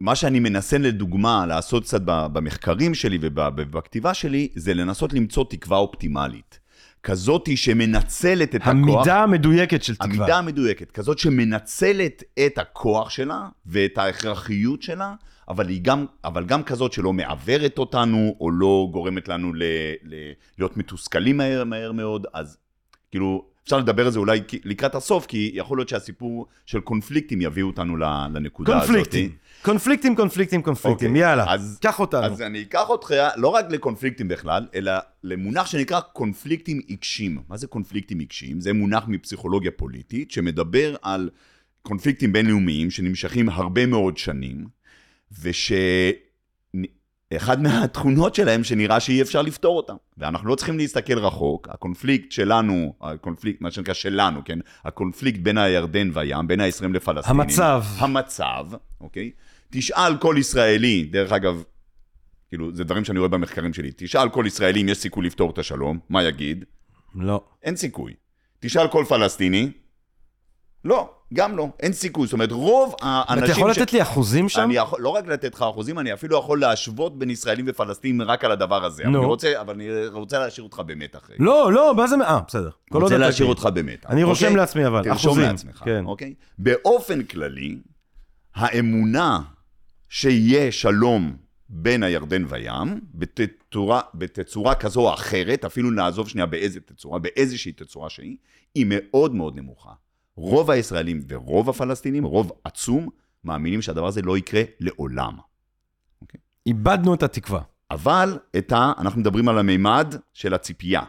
מה שאני מנסה לדוגמה לעשות קצת במחקרים שלי ובכתיבה שלי, זה לנסות למצוא תקווה אופטימלית. כזאת שמנצלת את המידה הכוח. המידה המדויקת של תקווה. המידה המדויקת, כזאת שמנצלת את הכוח שלה ואת ההכרחיות שלה, אבל, היא גם, אבל גם כזאת שלא מעוורת אותנו, או לא גורמת לנו ל, ל, להיות מתוסכלים מהר, מהר מאוד, אז כאילו, אפשר לדבר על זה אולי לקראת הסוף, כי יכול להיות שהסיפור של קונפליקטים יביא אותנו לנקודה הזאת. קונפליקטים. קונפליקטים, קונפליקטים, קונפליקטים, okay. יאללה, אז, קח אותנו. אז אני אקח אותך לא רק לקונפליקטים בכלל, אלא למונח שנקרא קונפליקטים עיקשים. מה זה קונפליקטים עיקשים? זה מונח מפסיכולוגיה פוליטית, שמדבר על קונפליקטים בינלאומיים שנמשכים הרבה מאוד שנים, אחד מהתכונות שלהם שנראה שאי אפשר לפתור אותם. ואנחנו לא צריכים להסתכל רחוק, הקונפליקט שלנו, הקונפליקט, מה שנקרא שלנו, כן? הקונפליקט בין הירדן והים, בין הישראלים לפלסטינים. המצב. המצב, אוקיי? תשאל כל ישראלי, דרך אגב, כאילו, זה דברים שאני רואה במחקרים שלי, תשאל כל ישראלי אם יש סיכוי לפתור את השלום, מה יגיד? לא. אין סיכוי. תשאל כל פלסטיני, לא, גם לא, אין סיכוי. זאת אומרת, רוב האנשים... אתה יכול לתת לי אחוזים שם? אני יכול, לא רק לתת לך אחוזים, אני אפילו יכול להשוות בין ישראלים ופלסטינים רק על הדבר הזה. אבל נו. אני רוצה, אבל אני רוצה להשאיר אותך במתח. לא, לא, מה זה... אה, בסדר. אני רוצה להשאיר. אותך במתח. אני רושם אוקיי? לעצמי אבל, תרשום אחוזים. לעצמך, כן. אוקיי? באופן כללי, האמונה שיהיה שלום בין הירדן וים, בתצורה, בתצורה כזו או אחרת, אפילו נעזוב שנייה באיזה תצורה, באיזושהי תצורה שהיא, היא מאוד מאוד נמוכה. רוב הישראלים ורוב הפלסטינים, רוב עצום, מאמינים שהדבר הזה לא יקרה לעולם. איבדנו את התקווה. אבל את ה... אנחנו מדברים על המימד של הציפייה.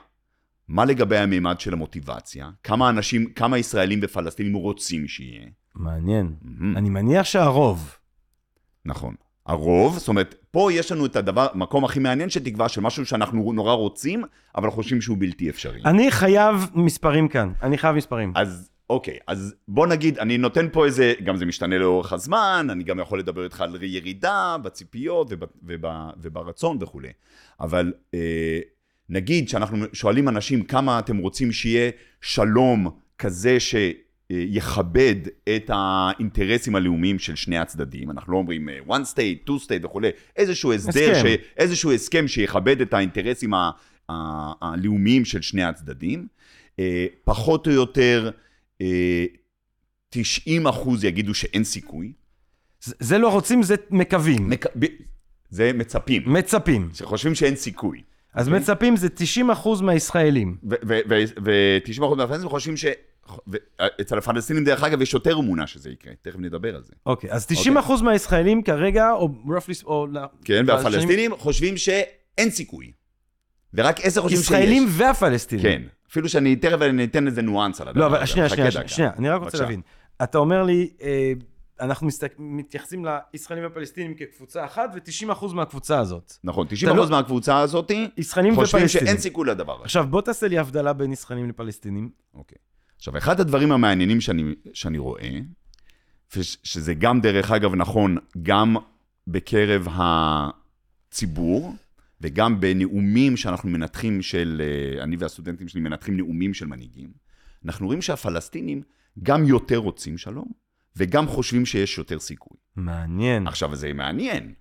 מה לגבי המימד של המוטיבציה? כמה אנשים, כמה ישראלים ופלסטינים רוצים שיהיה? מעניין. מהמם. אני מניח שהרוב. נכון. הרוב, זאת אומרת, פה יש לנו את הדבר, מקום הכי מעניין של תקווה, של משהו שאנחנו נורא רוצים, אבל חושבים שהוא בלתי אפשרי. אני חייב מספרים כאן. אני חייב מספרים. אז אוקיי, אז בוא נגיד, אני נותן פה איזה, גם זה משתנה לאורך הזמן, אני גם יכול לדבר איתך על ירידה בציפיות וב, וב, וברצון וכולי. אבל אה, נגיד שאנחנו שואלים אנשים כמה אתם רוצים שיהיה שלום כזה שיכבד את האינטרסים הלאומיים של שני הצדדים, אנחנו לא אומרים אה, one state, two state וכולי, איזשהו הסדר, הסכם. ש, איזשהו הסכם שיכבד את האינטרסים ה, ה, הלאומיים של שני הצדדים. אה, פחות או יותר אה, 90 אחוז יגידו שאין סיכוי. זה- לא רוצים, זה מקווים. מק... זה מצפים, מצפים. שחושבים שאין סיכוי. אז אוקיי. מצפים זה 90% מהישראלים. ו-90 אחוז מהפלסטינים חושבים ש... אצל הפלסטינים, דרך אגב, יש יותר אמונה שזה יקרה, תכף נדבר על זה. אוקיי, אז 90% מהישראלים כרגע, או roughly, או... כן, פלסטינים- והפלסטינים חושבים שאין סיכוי. ורק עשר חושבים שיש. ישראלים והפלסטינים. כן. אפילו שאני תכף אני אתן איזה ניואנס על הדבר לא, הזה. אבל שנייה, שנייה. שנייה, אני רק רוצה. להבין. אתה אומר לי, אה, אנחנו מסתק- מתייחסים לישראלים והפלסטינים כקבוצה אחת, ו-90% מהקבוצה הזאת. נכון, 90 אתה לא- אחוז מהקבוצה הזאת ישראלים חושבים ופלסטינים. שאין סיכוי לדבר הזה. עכשיו, בוא תעשה לי הבדלה בין ישראלים לפלסטינים. אוקיי. עכשיו, אחד הדברים המעניינים שאני, שאני רואה, וש- שזה גם, דרך אגב, נכון גם בקרב הציבור, וגם בנאומים שאנחנו מנתחים של, אה, אני והסטודנטים שלי מנתחים נאומים של מנהיגים, אנחנו רואים שהפלסטינים גם יותר רוצים שלום, וגם חושבים שיש יותר סיכוי. מעניין. עכשיו, זה מעניין.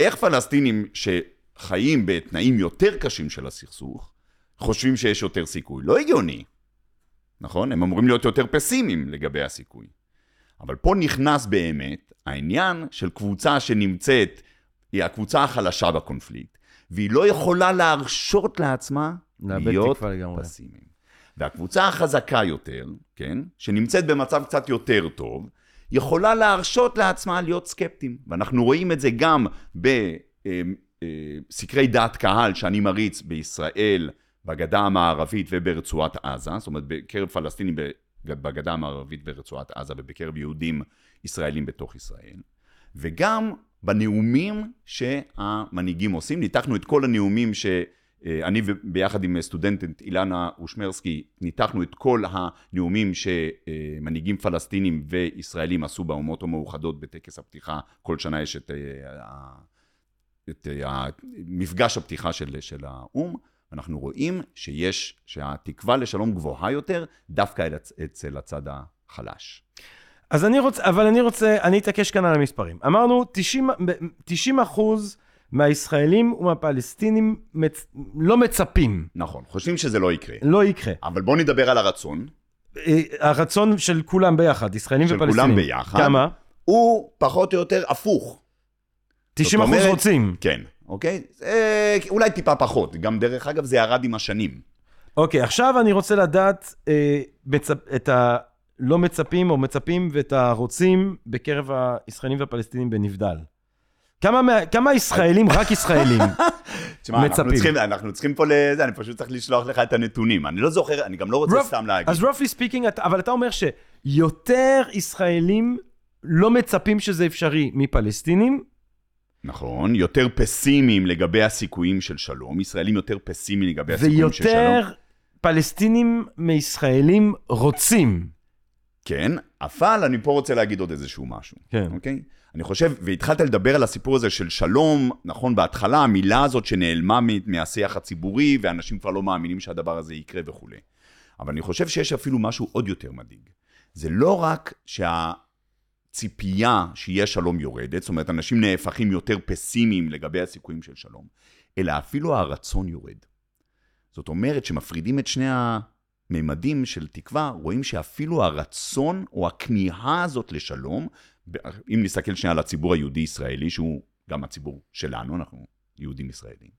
איך פלסטינים שחיים בתנאים יותר קשים של הסכסוך, חושבים שיש יותר סיכוי? לא הגיוני. נכון? הם אמורים להיות יותר פסימיים לגבי הסיכוי. אבל פה נכנס באמת העניין של קבוצה שנמצאת, היא הקבוצה החלשה בקונפליקט, והיא לא יכולה להרשות לעצמה להיות. פסימיים. והקבוצה החזקה יותר, כן, שנמצאת במצב קצת יותר טוב, יכולה להרשות לעצמה להיות סקפטיים. ואנחנו רואים את זה גם בסקרי דעת קהל שאני מריץ בישראל, בגדה המערבית וברצועת עזה, זאת אומרת בקרב פלסטינים בגדה המערבית ורצועת עזה ובקרב יהודים ישראלים בתוך ישראל. וגם בנאומים שהמנהיגים עושים. ניתחנו את כל הנאומים ש... אני ביחד עם סטודנטית אילנה אושמרסקי, ניתחנו את כל הנאומים שמנהיגים פלסטינים וישראלים עשו באומות המאוחדות בטקס הפתיחה. כל שנה יש את, ה- את ה- מפגש הפתיחה של, של האו"ם. אנחנו רואים שיש, שהתקווה לשלום גבוהה יותר דווקא אצל הצד החלש. אז אני רוצה, אבל אני רוצה, אני אתעקש כאן על המספרים. אמרנו, 90, 90 אחוז מהישראלים ומהפלסטינים מצ... לא מצפים. נכון, חושבים שזה לא יקרה. לא יקרה. אבל בואו נדבר על הרצון. אה, הרצון של כולם ביחד, ישראלים של ופלסטינים. כולם ביחד. כמה? הוא פחות או יותר הפוך. 90 אחוז אומרת- רוצים. כן, אוקיי? אה, אולי טיפה פחות. גם דרך אגב זה ירד עם השנים. אוקיי, עכשיו אני רוצה לדעת אה, מצפ... את הלא מצפים או מצפים ואת הרוצים בקרב הישראלים והפלסטינים בנבדל. כמה, מה... כמה ישראלים, רק ישראלים, תשמע, אנחנו מצפים. צריכים, אנחנו צריכים פה לזה, אני פשוט צריך לשלוח לך את הנתונים. אני לא זוכר, אני גם לא רוצה רוב- סתם להגיד. אז roughly speaking, אבל אתה אומר שיותר ישראלים לא מצפים שזה אפשרי מפלסטינים, נכון, יותר פסימיים לגבי הסיכויים של שלום, ישראלים יותר פסימיים לגבי הסיכויים של שלום. ויותר פלסטינים מישראלים רוצים. כן, אבל אני פה רוצה להגיד עוד איזשהו משהו. כן. אוקיי? אני חושב, והתחלת לדבר על הסיפור הזה של שלום, נכון, בהתחלה המילה הזאת שנעלמה מהשיח הציבורי, ואנשים כבר לא מאמינים שהדבר הזה יקרה וכולי. אבל אני חושב שיש אפילו משהו עוד יותר מדאיג. זה לא רק שהציפייה שיהיה שלום יורדת, זאת אומרת, אנשים נהפכים יותר פסימיים לגבי הסיכויים של שלום, אלא אפילו הרצון יורד. זאת אומרת, שמפרידים את שני הממדים של תקווה, רואים שאפילו הרצון או הכמיהה הזאת לשלום, אם נסתכל שנייה על הציבור היהודי-ישראלי, שהוא גם הציבור שלנו, אנחנו יהודים ישראלים,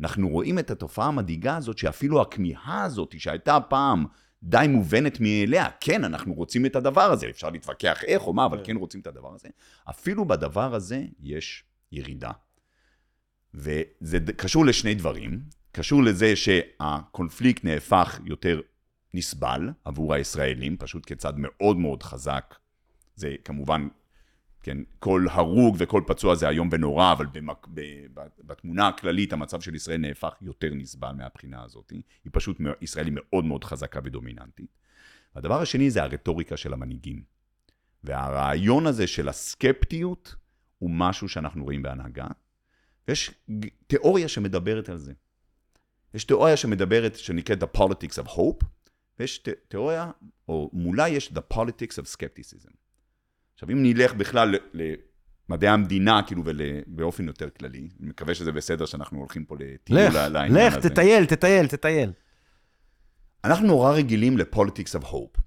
אנחנו רואים את התופעה המדאיגה הזאת, שאפילו הכמיהה הזאת, שהייתה פעם די מובנת מאליה, כן, אנחנו רוצים את הדבר הזה, אפשר להתווכח איך או מה, אבל כן רוצים את הדבר הזה, אפילו בדבר הזה יש ירידה. וזה קשור לשני דברים. קשור לזה שהקונפליקט נהפך יותר נסבל עבור הישראלים, פשוט כצד מאוד מאוד חזק. זה כמובן, כן, כל הרוג וכל פצוע זה איום ונורא, אבל במק... ב... בתמונה הכללית המצב של ישראל נהפך יותר נסבל מהבחינה הזאת. היא פשוט, ישראל היא מאוד מאוד חזקה ודומיננטית. הדבר השני זה הרטוריקה של המנהיגים. והרעיון הזה של הסקפטיות הוא משהו שאנחנו רואים בהנהגה, ויש תיאוריה שמדברת על זה. יש תיאוריה שמדברת, שנקראת The Politics of Hope, ויש ת, תיאוריה, או מולה יש The Politics of Skepticism. עכשיו, אם נלך בכלל למדעי המדינה, כאילו, ובאופן יותר כללי, אני מקווה שזה בסדר שאנחנו הולכים פה לטיול לך, לעניין לך, הזה. תטייל, תטייל, תטייל. אנחנו נורא רגילים ל-Politics of Hope.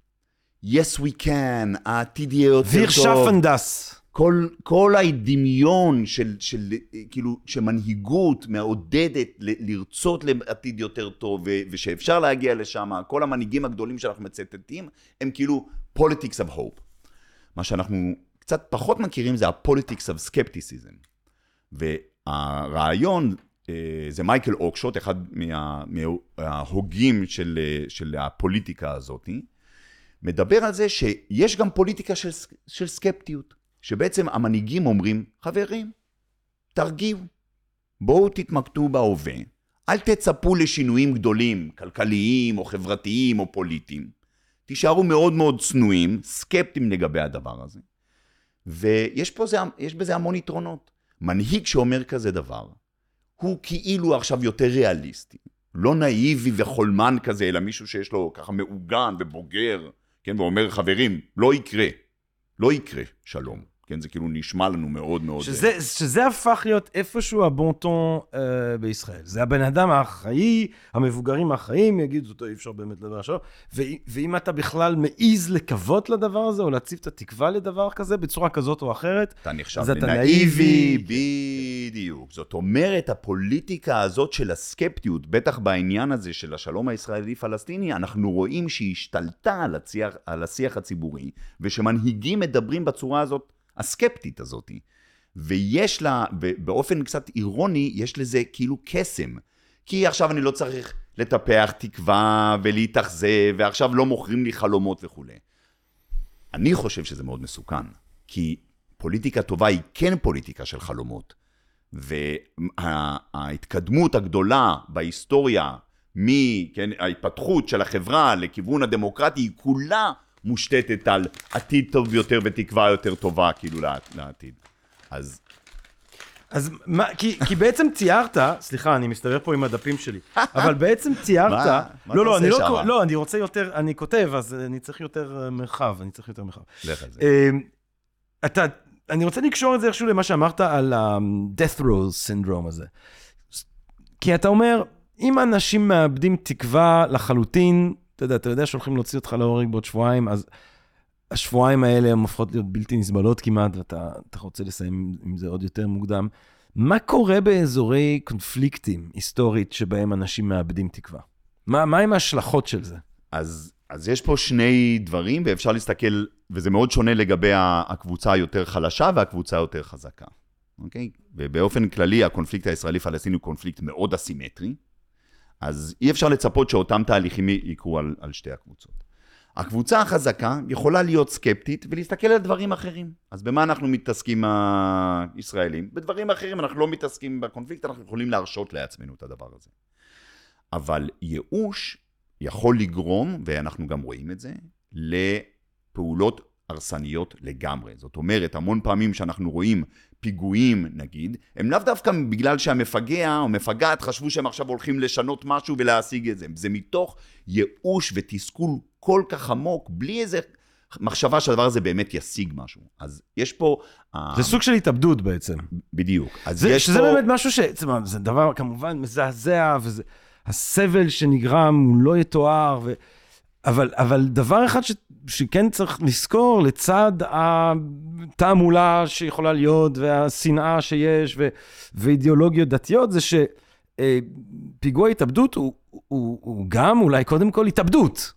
Yes, we can, העתיד יהיה יותר טוב. ויר שפנדס. כל, כל הדמיון של, של, כאילו, שמנהיגות מעודדת ל- לרצות לעתיד יותר טוב, ו- ושאפשר להגיע לשם, כל המנהיגים הגדולים שאנחנו מצטטים, הם כאילו politics of hope. מה שאנחנו קצת פחות מכירים זה ה-politics of skepticism. והרעיון, אה, זה מייקל אוקשוט, אחד מה, מההוגים של, של הפוליטיקה הזאת, מדבר על זה שיש גם פוליטיקה של, של סקפטיות. שבעצם המנהיגים אומרים, חברים, תרגיעו, בואו תתמקדו בהווה, אל תצפו לשינויים גדולים, כלכליים או חברתיים או פוליטיים. תישארו מאוד מאוד צנועים, סקפטיים לגבי הדבר הזה. ויש זה, בזה המון יתרונות. מנהיג שאומר כזה דבר, הוא כאילו עכשיו יותר ריאליסטי, לא נאיבי וחולמן כזה, אלא מישהו שיש לו ככה מעוגן ובוגר, כן, ואומר, חברים, לא יקרה, לא יקרה שלום. כן, זה כאילו נשמע לנו מאוד מאוד... שזה, שזה הפך להיות איפשהו הבונטון אה, בישראל. זה הבן אדם האחראי, המבוגרים האחראיים יגידו, אותו אי אפשר באמת לדבר שלו. ואם אתה בכלל מעז לקוות לדבר הזה, או להציב את התקווה לדבר כזה, בצורה כזאת או אחרת, אתה נחשב לנאיבי, בדיוק. זאת אומרת, הפוליטיקה הזאת של הסקפטיות, בטח בעניין הזה של השלום הישראלי-פלסטיני, אנחנו רואים שהיא השתלטה על השיח, על השיח הציבורי, ושמנהיגים מדברים בצורה הזאת. הסקפטית הזאת. ויש לה, באופן קצת אירוני, יש לזה כאילו קסם. כי עכשיו אני לא צריך לטפח תקווה ולהתאכזב, ועכשיו לא מוכרים לי חלומות וכולי. אני חושב שזה מאוד מסוכן, כי פוליטיקה טובה היא כן פוליטיקה של חלומות. וההתקדמות הגדולה בהיסטוריה, מההתפתחות של החברה לכיוון הדמוקרטי, היא כולה מושתתת על עתיד טוב יותר ותקווה יותר טובה, כאילו, לעתיד. אז... אז מה, כי, כי בעצם ציירת, סליחה, אני מסתובב פה עם הדפים שלי, אבל בעצם ציירת... מה? מה לא, אתה לא, עושה אני לא? לא, אני רוצה יותר, אני כותב, אז אני צריך יותר אה, מרחב, אני צריך יותר מרחב. לך על זה. אה, אתה, אני רוצה לקשור את זה איכשהו למה שאמרת על ה-death row syndrome הזה. כי אתה אומר, אם אנשים מאבדים תקווה לחלוטין, אתה יודע, אתה יודע שהולכים להוציא אותך להורג בעוד שבועיים, אז השבועיים האלה הם הופכות להיות בלתי נסבלות כמעט, ואתה רוצה לסיים עם זה עוד יותר מוקדם. מה קורה באזורי קונפליקטים היסטורית שבהם אנשים מאבדים תקווה? מה, מה עם ההשלכות של זה? אז, אז יש פה שני דברים, ואפשר להסתכל, וזה מאוד שונה לגבי הקבוצה היותר חלשה והקבוצה היותר חזקה, אוקיי? ובאופן כללי, הקונפליקט הישראלי-פלסטיני הוא קונפליקט מאוד אסימטרי, אז אי אפשר לצפות שאותם תהליכים יקרו על, על שתי הקבוצות. הקבוצה החזקה יכולה להיות סקפטית ולהסתכל על דברים אחרים. אז במה אנחנו מתעסקים הישראלים? בדברים אחרים, אנחנו לא מתעסקים בקונפליקט, אנחנו יכולים להרשות לעצמנו את הדבר הזה. אבל ייאוש יכול לגרום, ואנחנו גם רואים את זה, לפעולות הרסניות לגמרי. זאת אומרת, המון פעמים שאנחנו רואים פיגועים, נגיד, הם לאו דווקא בגלל שהמפגע או מפגעת חשבו שהם עכשיו הולכים לשנות משהו ולהשיג את זה. זה מתוך ייאוש ותסכול כל כך עמוק, בלי איזה מחשבה שהדבר הזה באמת ישיג משהו. אז יש פה... זה uh, סוג של התאבדות בעצם. בדיוק. אז זה, יש שזה פה... באמת משהו ש... זה דבר כמובן מזעזע, והסבל שנגרם הוא לא יתואר, ו... אבל, אבל דבר אחד ש, שכן צריך לזכור, לצד התעמולה שיכולה להיות, והשנאה שיש, ו, ואידיאולוגיות דתיות, זה שפיגוע התאבדות הוא, הוא, הוא גם אולי קודם כל התאבדות.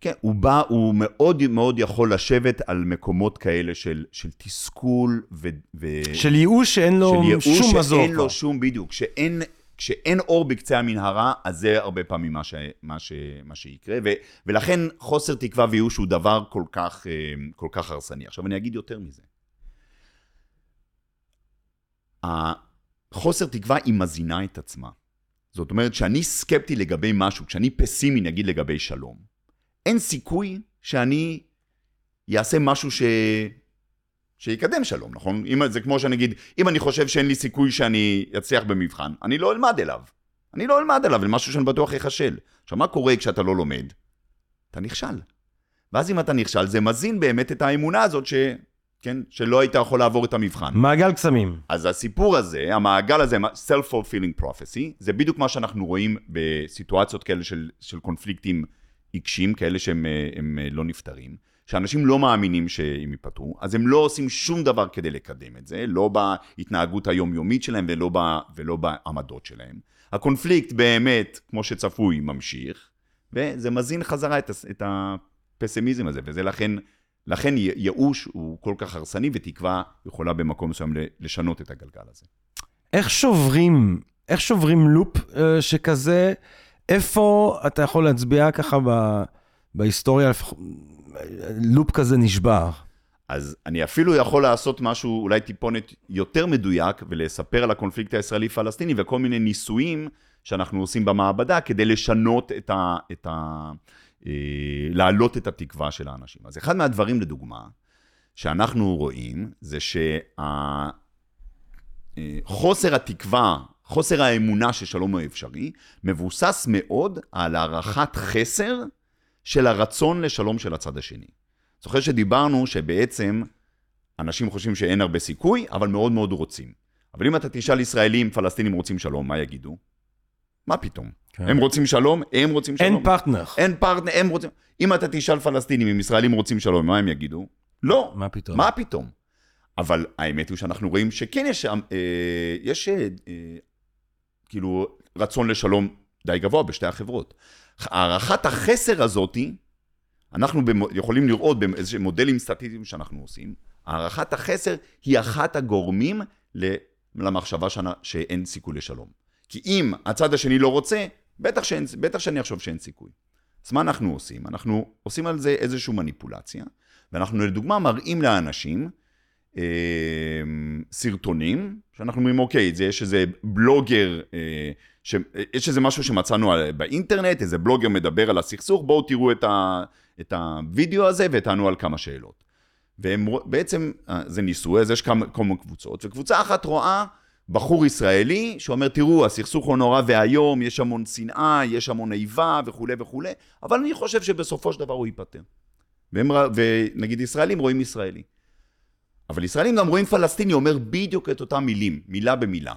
כן, הוא בא, הוא מאוד מאוד יכול לשבת על מקומות כאלה של, של תסכול ו... ו... של ייאוש שאין לו של ייאוש שום מזור. שאין לו שום, בדיוק, שאין, כשאין אור בקצה המנהרה, אז זה הרבה פעמים מה, ש, מה, ש, מה שיקרה, ו, ולכן חוסר תקווה וייאוש הוא דבר כל כך, אה, כל כך הרסני. עכשיו אני אגיד יותר מזה. חוסר תקווה היא מזינה את עצמה. זאת אומרת, שאני סקפטי לגבי משהו, כשאני פסימי נגיד לגבי שלום, אין סיכוי שאני אעשה משהו ש... שיקדם שלום, נכון? אם זה כמו שאני אגיד, אם אני חושב שאין לי סיכוי שאני אצליח במבחן, אני לא אלמד אליו. אני לא אלמד אליו, זה משהו שאני בטוח יחשל. עכשיו, מה קורה כשאתה לא לומד? אתה נכשל. ואז אם אתה נכשל, זה מזין באמת את האמונה הזאת ש... כן? שלא היית יכול לעבור את המבחן. מעגל קסמים. אז הסיפור הזה, המעגל הזה, self-fulfilling prophecy, זה בדיוק מה שאנחנו רואים בסיטואציות כאלה של, של קונפליקטים עיקשים, כאלה שהם הם לא נפתרים. שאנשים לא מאמינים שהם ייפתרו, אז הם לא עושים שום דבר כדי לקדם את זה, לא בהתנהגות היומיומית שלהם ולא, ב, ולא בעמדות שלהם. הקונפליקט באמת, כמו שצפוי, ממשיך, וזה מזין חזרה את, את הפסימיזם הזה, וזה לכן, לכן ייאוש הוא כל כך הרסני, ותקווה יכולה במקום מסוים לשנות את הגלגל הזה. איך שוברים, איך שוברים לופ uh, שכזה? איפה אתה יכול להצביע ככה ב, בהיסטוריה, לופ כזה נשבר? אז אני אפילו יכול לעשות משהו אולי טיפונת יותר מדויק ולספר על הקונפליקט הישראלי-פלסטיני וכל מיני ניסויים שאנחנו עושים במעבדה כדי לשנות את ה... את ה אה, להעלות את התקווה של האנשים. אז אחד מהדברים, לדוגמה, שאנחנו רואים, זה שחוסר אה, התקווה, חוסר האמונה ששלום הוא אפשרי, מבוסס מאוד על הערכת חסר של הרצון לשלום של הצד השני. זוכר שדיברנו שבעצם אנשים חושבים שאין הרבה סיכוי, אבל מאוד מאוד רוצים. אבל אם אתה תשאל ישראלים, פלסטינים רוצים שלום, מה יגידו? מה פתאום? כן. הם רוצים שלום, הם רוצים שלום. אין פרטנר. אין פרטנר, הם רוצים... אם אתה תשאל פלסטינים אם ישראלים רוצים שלום, מה הם יגידו? לא. מה פתאום? מה פתאום? אבל האמת היא שאנחנו רואים שכן יש, אה, יש אה, אה, כאילו רצון לשלום די גבוה בשתי החברות. הערכת החסר הזאתי, אנחנו יכולים לראות באיזה מודלים סטטיסטיים שאנחנו עושים, הערכת החסר היא אחת הגורמים למחשבה שנה, שאין סיכוי לשלום. כי אם הצד השני לא רוצה, בטח, שאין, בטח שאני אחשוב שאין סיכוי. אז מה אנחנו עושים? אנחנו עושים על זה איזושהי מניפולציה, ואנחנו לדוגמה מראים לאנשים אה, סרטונים, שאנחנו אומרים, אוקיי, זה יש איזה בלוגר אה, שיש איזה משהו שמצאנו באינטרנט, איזה בלוגר מדבר על הסכסוך, בואו תראו את, ה, את הוידאו הזה ותענו על כמה שאלות. והם בעצם, אה, זה ניסוי, אז יש כמה, כמה קבוצות, וקבוצה אחת רואה בחור ישראלי שאומר, תראו, הסכסוך הוא נורא ואיום, יש המון שנאה, יש המון איבה וכולי וכולי, אבל אני חושב שבסופו של דבר הוא ייפטר. והם, ונגיד ישראלים רואים ישראלי. אבל ישראלים גם רואים פלסטיני אומר בדיוק את אותם מילים, מילה במילה.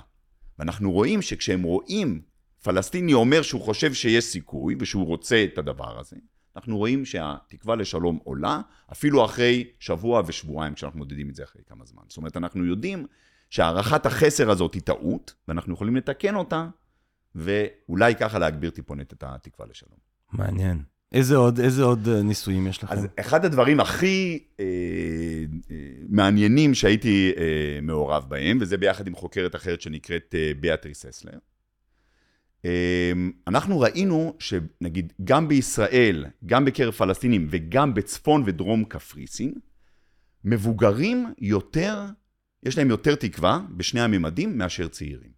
ואנחנו רואים שכשהם רואים פלסטיני אומר שהוא חושב שיש סיכוי ושהוא רוצה את הדבר הזה, אנחנו רואים שהתקווה לשלום עולה, אפילו אחרי שבוע ושבועיים, כשאנחנו מודדים את זה אחרי כמה זמן. זאת אומרת, אנחנו יודעים שהערכת החסר הזאת היא טעות, ואנחנו יכולים לתקן אותה, ואולי ככה להגביר טיפונת את התקווה לשלום. מעניין. איזה עוד, איזה עוד אה, ניסויים יש לכם? אז אחד הדברים הכי אה, אה, מעניינים שהייתי אה, מעורב בהם, וזה ביחד עם חוקרת אחרת שנקראת אה, ביאטריס אסלר, אמ, אנחנו ראינו שנגיד גם בישראל, גם בקרב פלסטינים וגם בצפון ודרום קפריסין, מבוגרים יותר, יש להם יותר תקווה בשני הממדים מאשר צעירים.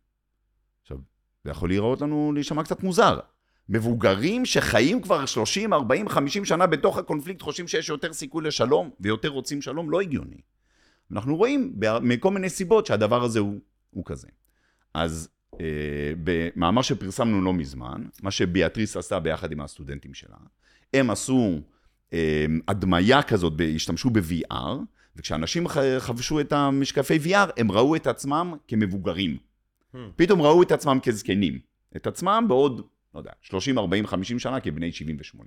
עכשיו, זה יכול להיראות לנו, להישמע קצת מוזר. מבוגרים שחיים כבר 30, 40, 50 שנה בתוך הקונפליקט חושבים שיש יותר סיכוי לשלום ויותר רוצים שלום, לא הגיוני. אנחנו רואים מכל מיני סיבות שהדבר הזה הוא, הוא כזה. אז אה, במאמר שפרסמנו לא מזמן, מה שביאטריס עשתה ביחד עם הסטודנטים שלה, הם עשו אה, הדמיה כזאת, השתמשו ב-VR, וכשאנשים חבשו את המשקפי VR, הם ראו את עצמם כמבוגרים. Hmm. פתאום ראו את עצמם כזקנים. את עצמם בעוד, לא יודע, 30, 40, 50 שנה כבני 70 ו-80.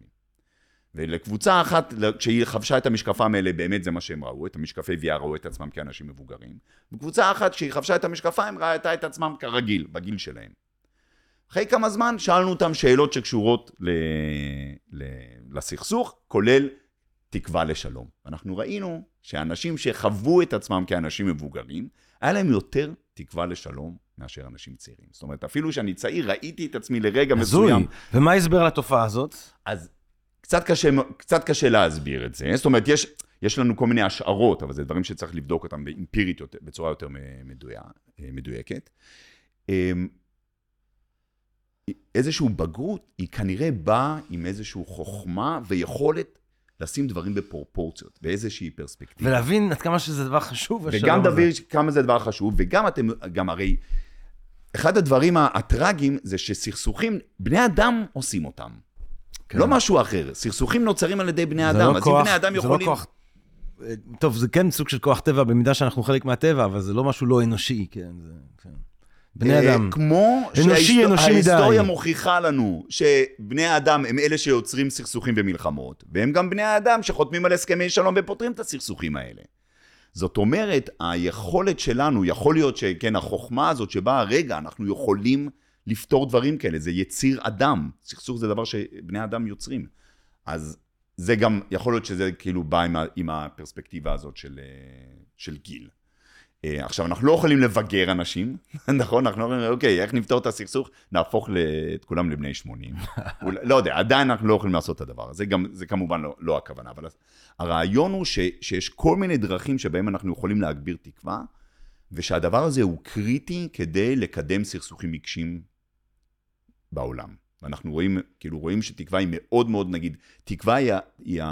ולקבוצה אחת, כשהיא חבשה את המשקפיים האלה, באמת זה מה שהם ראו, את המשקפי VR ראו את עצמם כאנשים מבוגרים. וקבוצה אחת, כשהיא חבשה את המשקפיים, ראתה את עצמם כרגיל, בגיל שלהם. אחרי כמה זמן שאלנו אותם שאלות שקשורות ל... ל... לסכסוך, כולל תקווה לשלום. אנחנו ראינו שאנשים שחוו את עצמם כאנשים מבוגרים, היה להם יותר תקווה לשלום מאשר אנשים צעירים. זאת אומרת, אפילו שאני צעיר, ראיתי את עצמי לרגע מסוים. הזוי. ומה ההסבר לתופעה הזאת? אז קצת קשה, קצת קשה להסביר את זה. זאת אומרת, יש, יש לנו כל מיני השערות, אבל זה דברים שצריך לבדוק אותם באמפירית יותר, בצורה יותר מדויק, מדויקת. אמ, איזושהי בגרות, היא כנראה באה עם איזושהי חוכמה ויכולת לשים דברים בפרופורציות, באיזושהי פרספקטיבה. ולהבין עד כמה שזה דבר חשוב. וגם להבין כמה זה דבר חשוב, וגם אתם, גם הרי, אחד הדברים הטראגיים זה שסכסוכים, בני אדם עושים אותם. כן. לא משהו אחר. סכסוכים נוצרים על ידי בני אדם, לא אז כוח, אם בני אדם יכולים... לא כוח... טוב, זה כן סוג של כוח טבע, במידה שאנחנו חלק מהטבע, אבל זה לא משהו לא אנושי, כן. זה, כן. בני אה, אדם. כמו אנושי, אנושי מדי. ההיסטוריה מוכיחה לנו שבני האדם הם אלה שיוצרים סכסוכים ומלחמות, והם גם בני האדם שחותמים על הסכמי שלום ופותרים את הסכסוכים האלה. זאת אומרת, היכולת שלנו, יכול להיות שכן, החוכמה הזאת שבה, רגע, אנחנו יכולים לפתור דברים כאלה, זה יציר אדם. סכסוך זה דבר שבני אדם יוצרים. אז זה גם, יכול להיות שזה כאילו בא עם, עם הפרספקטיבה הזאת של, של גיל. אה, עכשיו, אנחנו לא יכולים לבגר אנשים, נכון? אנחנו אומרים, אוקיי, איך נפתור את הסכסוך? נהפוך את כולם לבני 80. לא יודע, עדיין אנחנו לא יכולים לעשות את הדבר הזה, גם, זה כמובן לא, לא הכוונה, אבל הרעיון הוא ש, שיש כל מיני דרכים שבהם אנחנו יכולים להגביר תקווה, ושהדבר הזה הוא קריטי כדי לקדם סכסוכים עיקשים בעולם. ואנחנו רואים, כאילו רואים שתקווה היא מאוד מאוד, נגיד, תקווה היא, היא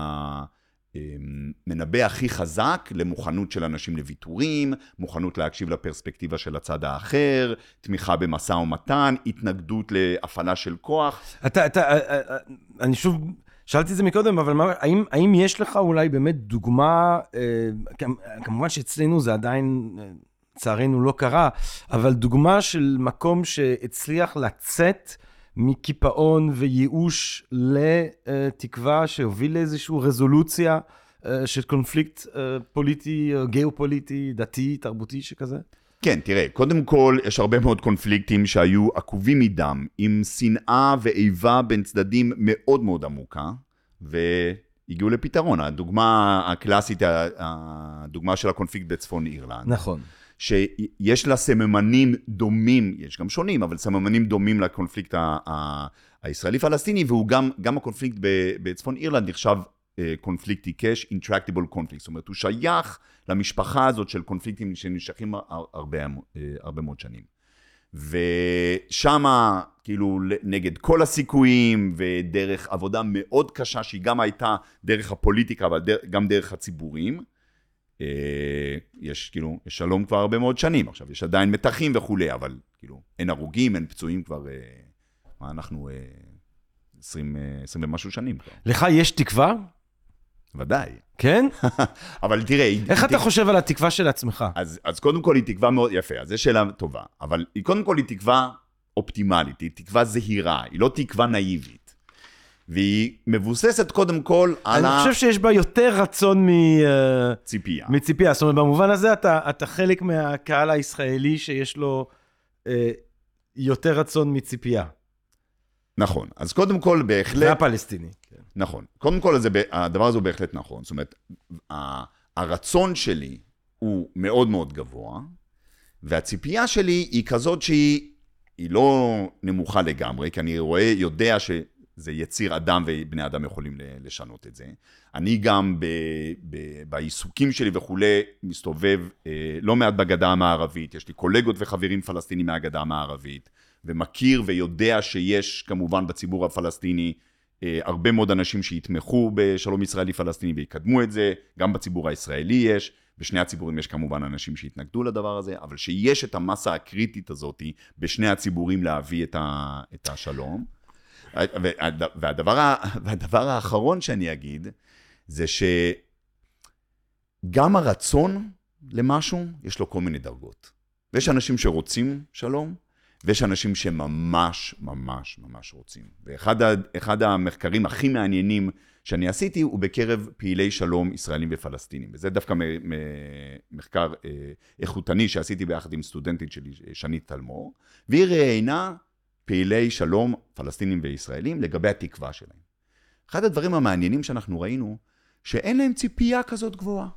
המנבא הכי חזק למוכנות של אנשים לוויתורים, מוכנות להקשיב לפרספקטיבה של הצד האחר, תמיכה במשא ומתן, התנגדות להפעלה של כוח. אתה, אתה, אה, אה, אה, אני שוב... שאלתי את זה מקודם, אבל מה, האם, האם יש לך אולי באמת דוגמה, כמובן שאצלנו זה עדיין, לצערנו לא קרה, אבל דוגמה של מקום שהצליח לצאת מקיפאון וייאוש לתקווה שהוביל לאיזושהי רזולוציה אה, של קונפליקט אה, פוליטי, אה, גיאופוליטי, דתי, תרבותי שכזה? כן, תראה, קודם כל, יש הרבה מאוד קונפליקטים שהיו עקובים מדם, עם שנאה ואיבה בין צדדים מאוד מאוד עמוקה, והגיעו לפתרון. הדוגמה הקלאסית, הדוגמה של הקונפליקט בצפון אירלנד. נכון. שיש לה סממנים דומים, יש גם שונים, אבל סממנים דומים לקונפליקט הישראלי-פלסטיני, והוא גם, גם הקונפליקט בצפון אירלנד נחשב אה, קונפליקט עיקש, intractable קונפליקט, זאת אומרת, הוא שייך למשפחה הזאת של קונפליקטים שנמשכים הרבה, אה, הרבה מאוד שנים. ושם, כאילו, נגד כל הסיכויים, ודרך עבודה מאוד קשה, שהיא גם הייתה דרך הפוליטיקה, אבל גם דרך הציבורים, יש כאילו, יש שלום כבר הרבה מאוד שנים, עכשיו יש עדיין מתחים וכולי, אבל כאילו, אין הרוגים, אין פצועים כבר, אה, מה אנחנו, 20, אה, 20 ומשהו שנים כבר. לך יש תקווה? ודאי. כן? אבל תראה... איך אתה חושב על התקווה של עצמך? אז, אז קודם כל היא תקווה מאוד יפה, אז זו שאלה טובה. אבל היא קודם כל היא תקווה אופטימלית, היא תקווה זהירה, היא לא תקווה נאיבית. והיא מבוססת קודם כל על ה... אני חושב שיש בה יותר רצון מ... אה, ציפייה. מציפייה. זאת אומרת, במובן הזה אתה, אתה חלק מהקהל הישראלי שיש לו אה, יותר רצון מציפייה. נכון. אז קודם כל, בהחלט... זה הפלסטיני. כן. נכון. קודם כל, זה, הדבר הזה הוא בהחלט נכון. זאת אומרת, הרצון שלי הוא מאוד מאוד גבוה, והציפייה שלי היא כזאת שהיא היא לא נמוכה לגמרי, כי אני רואה, יודע שזה יציר אדם ובני אדם יכולים לשנות את זה. אני גם ב, ב, בעיסוקים שלי וכולי מסתובב אה, לא מעט בגדה המערבית, יש לי קולגות וחברים פלסטינים מהגדה המערבית, ומכיר ויודע שיש כמובן בציבור הפלסטיני אה, הרבה מאוד אנשים שיתמכו בשלום ישראלי-פלסטיני ויקדמו את זה, גם בציבור הישראלי יש, בשני הציבורים יש כמובן אנשים שהתנגדו לדבר הזה, אבל שיש את המסה הקריטית הזאת בשני הציבורים להביא את, ה, את השלום. והדבר, והדבר האחרון שאני אגיד, זה שגם הרצון למשהו, יש לו כל מיני דרגות. ויש אנשים שרוצים שלום, ויש אנשים שממש ממש ממש רוצים. ואחד המחקרים הכי מעניינים שאני עשיתי הוא בקרב פעילי שלום ישראלים ופלסטינים. וזה דווקא מחקר אה, איכותני שעשיתי ביחד עם סטודנטית שלי, שנית תלמור, והיא ראיינה פעילי שלום פלסטינים וישראלים לגבי התקווה שלהם. אחד הדברים המעניינים שאנחנו ראינו, שאין להם ציפייה כזאת גבוהה.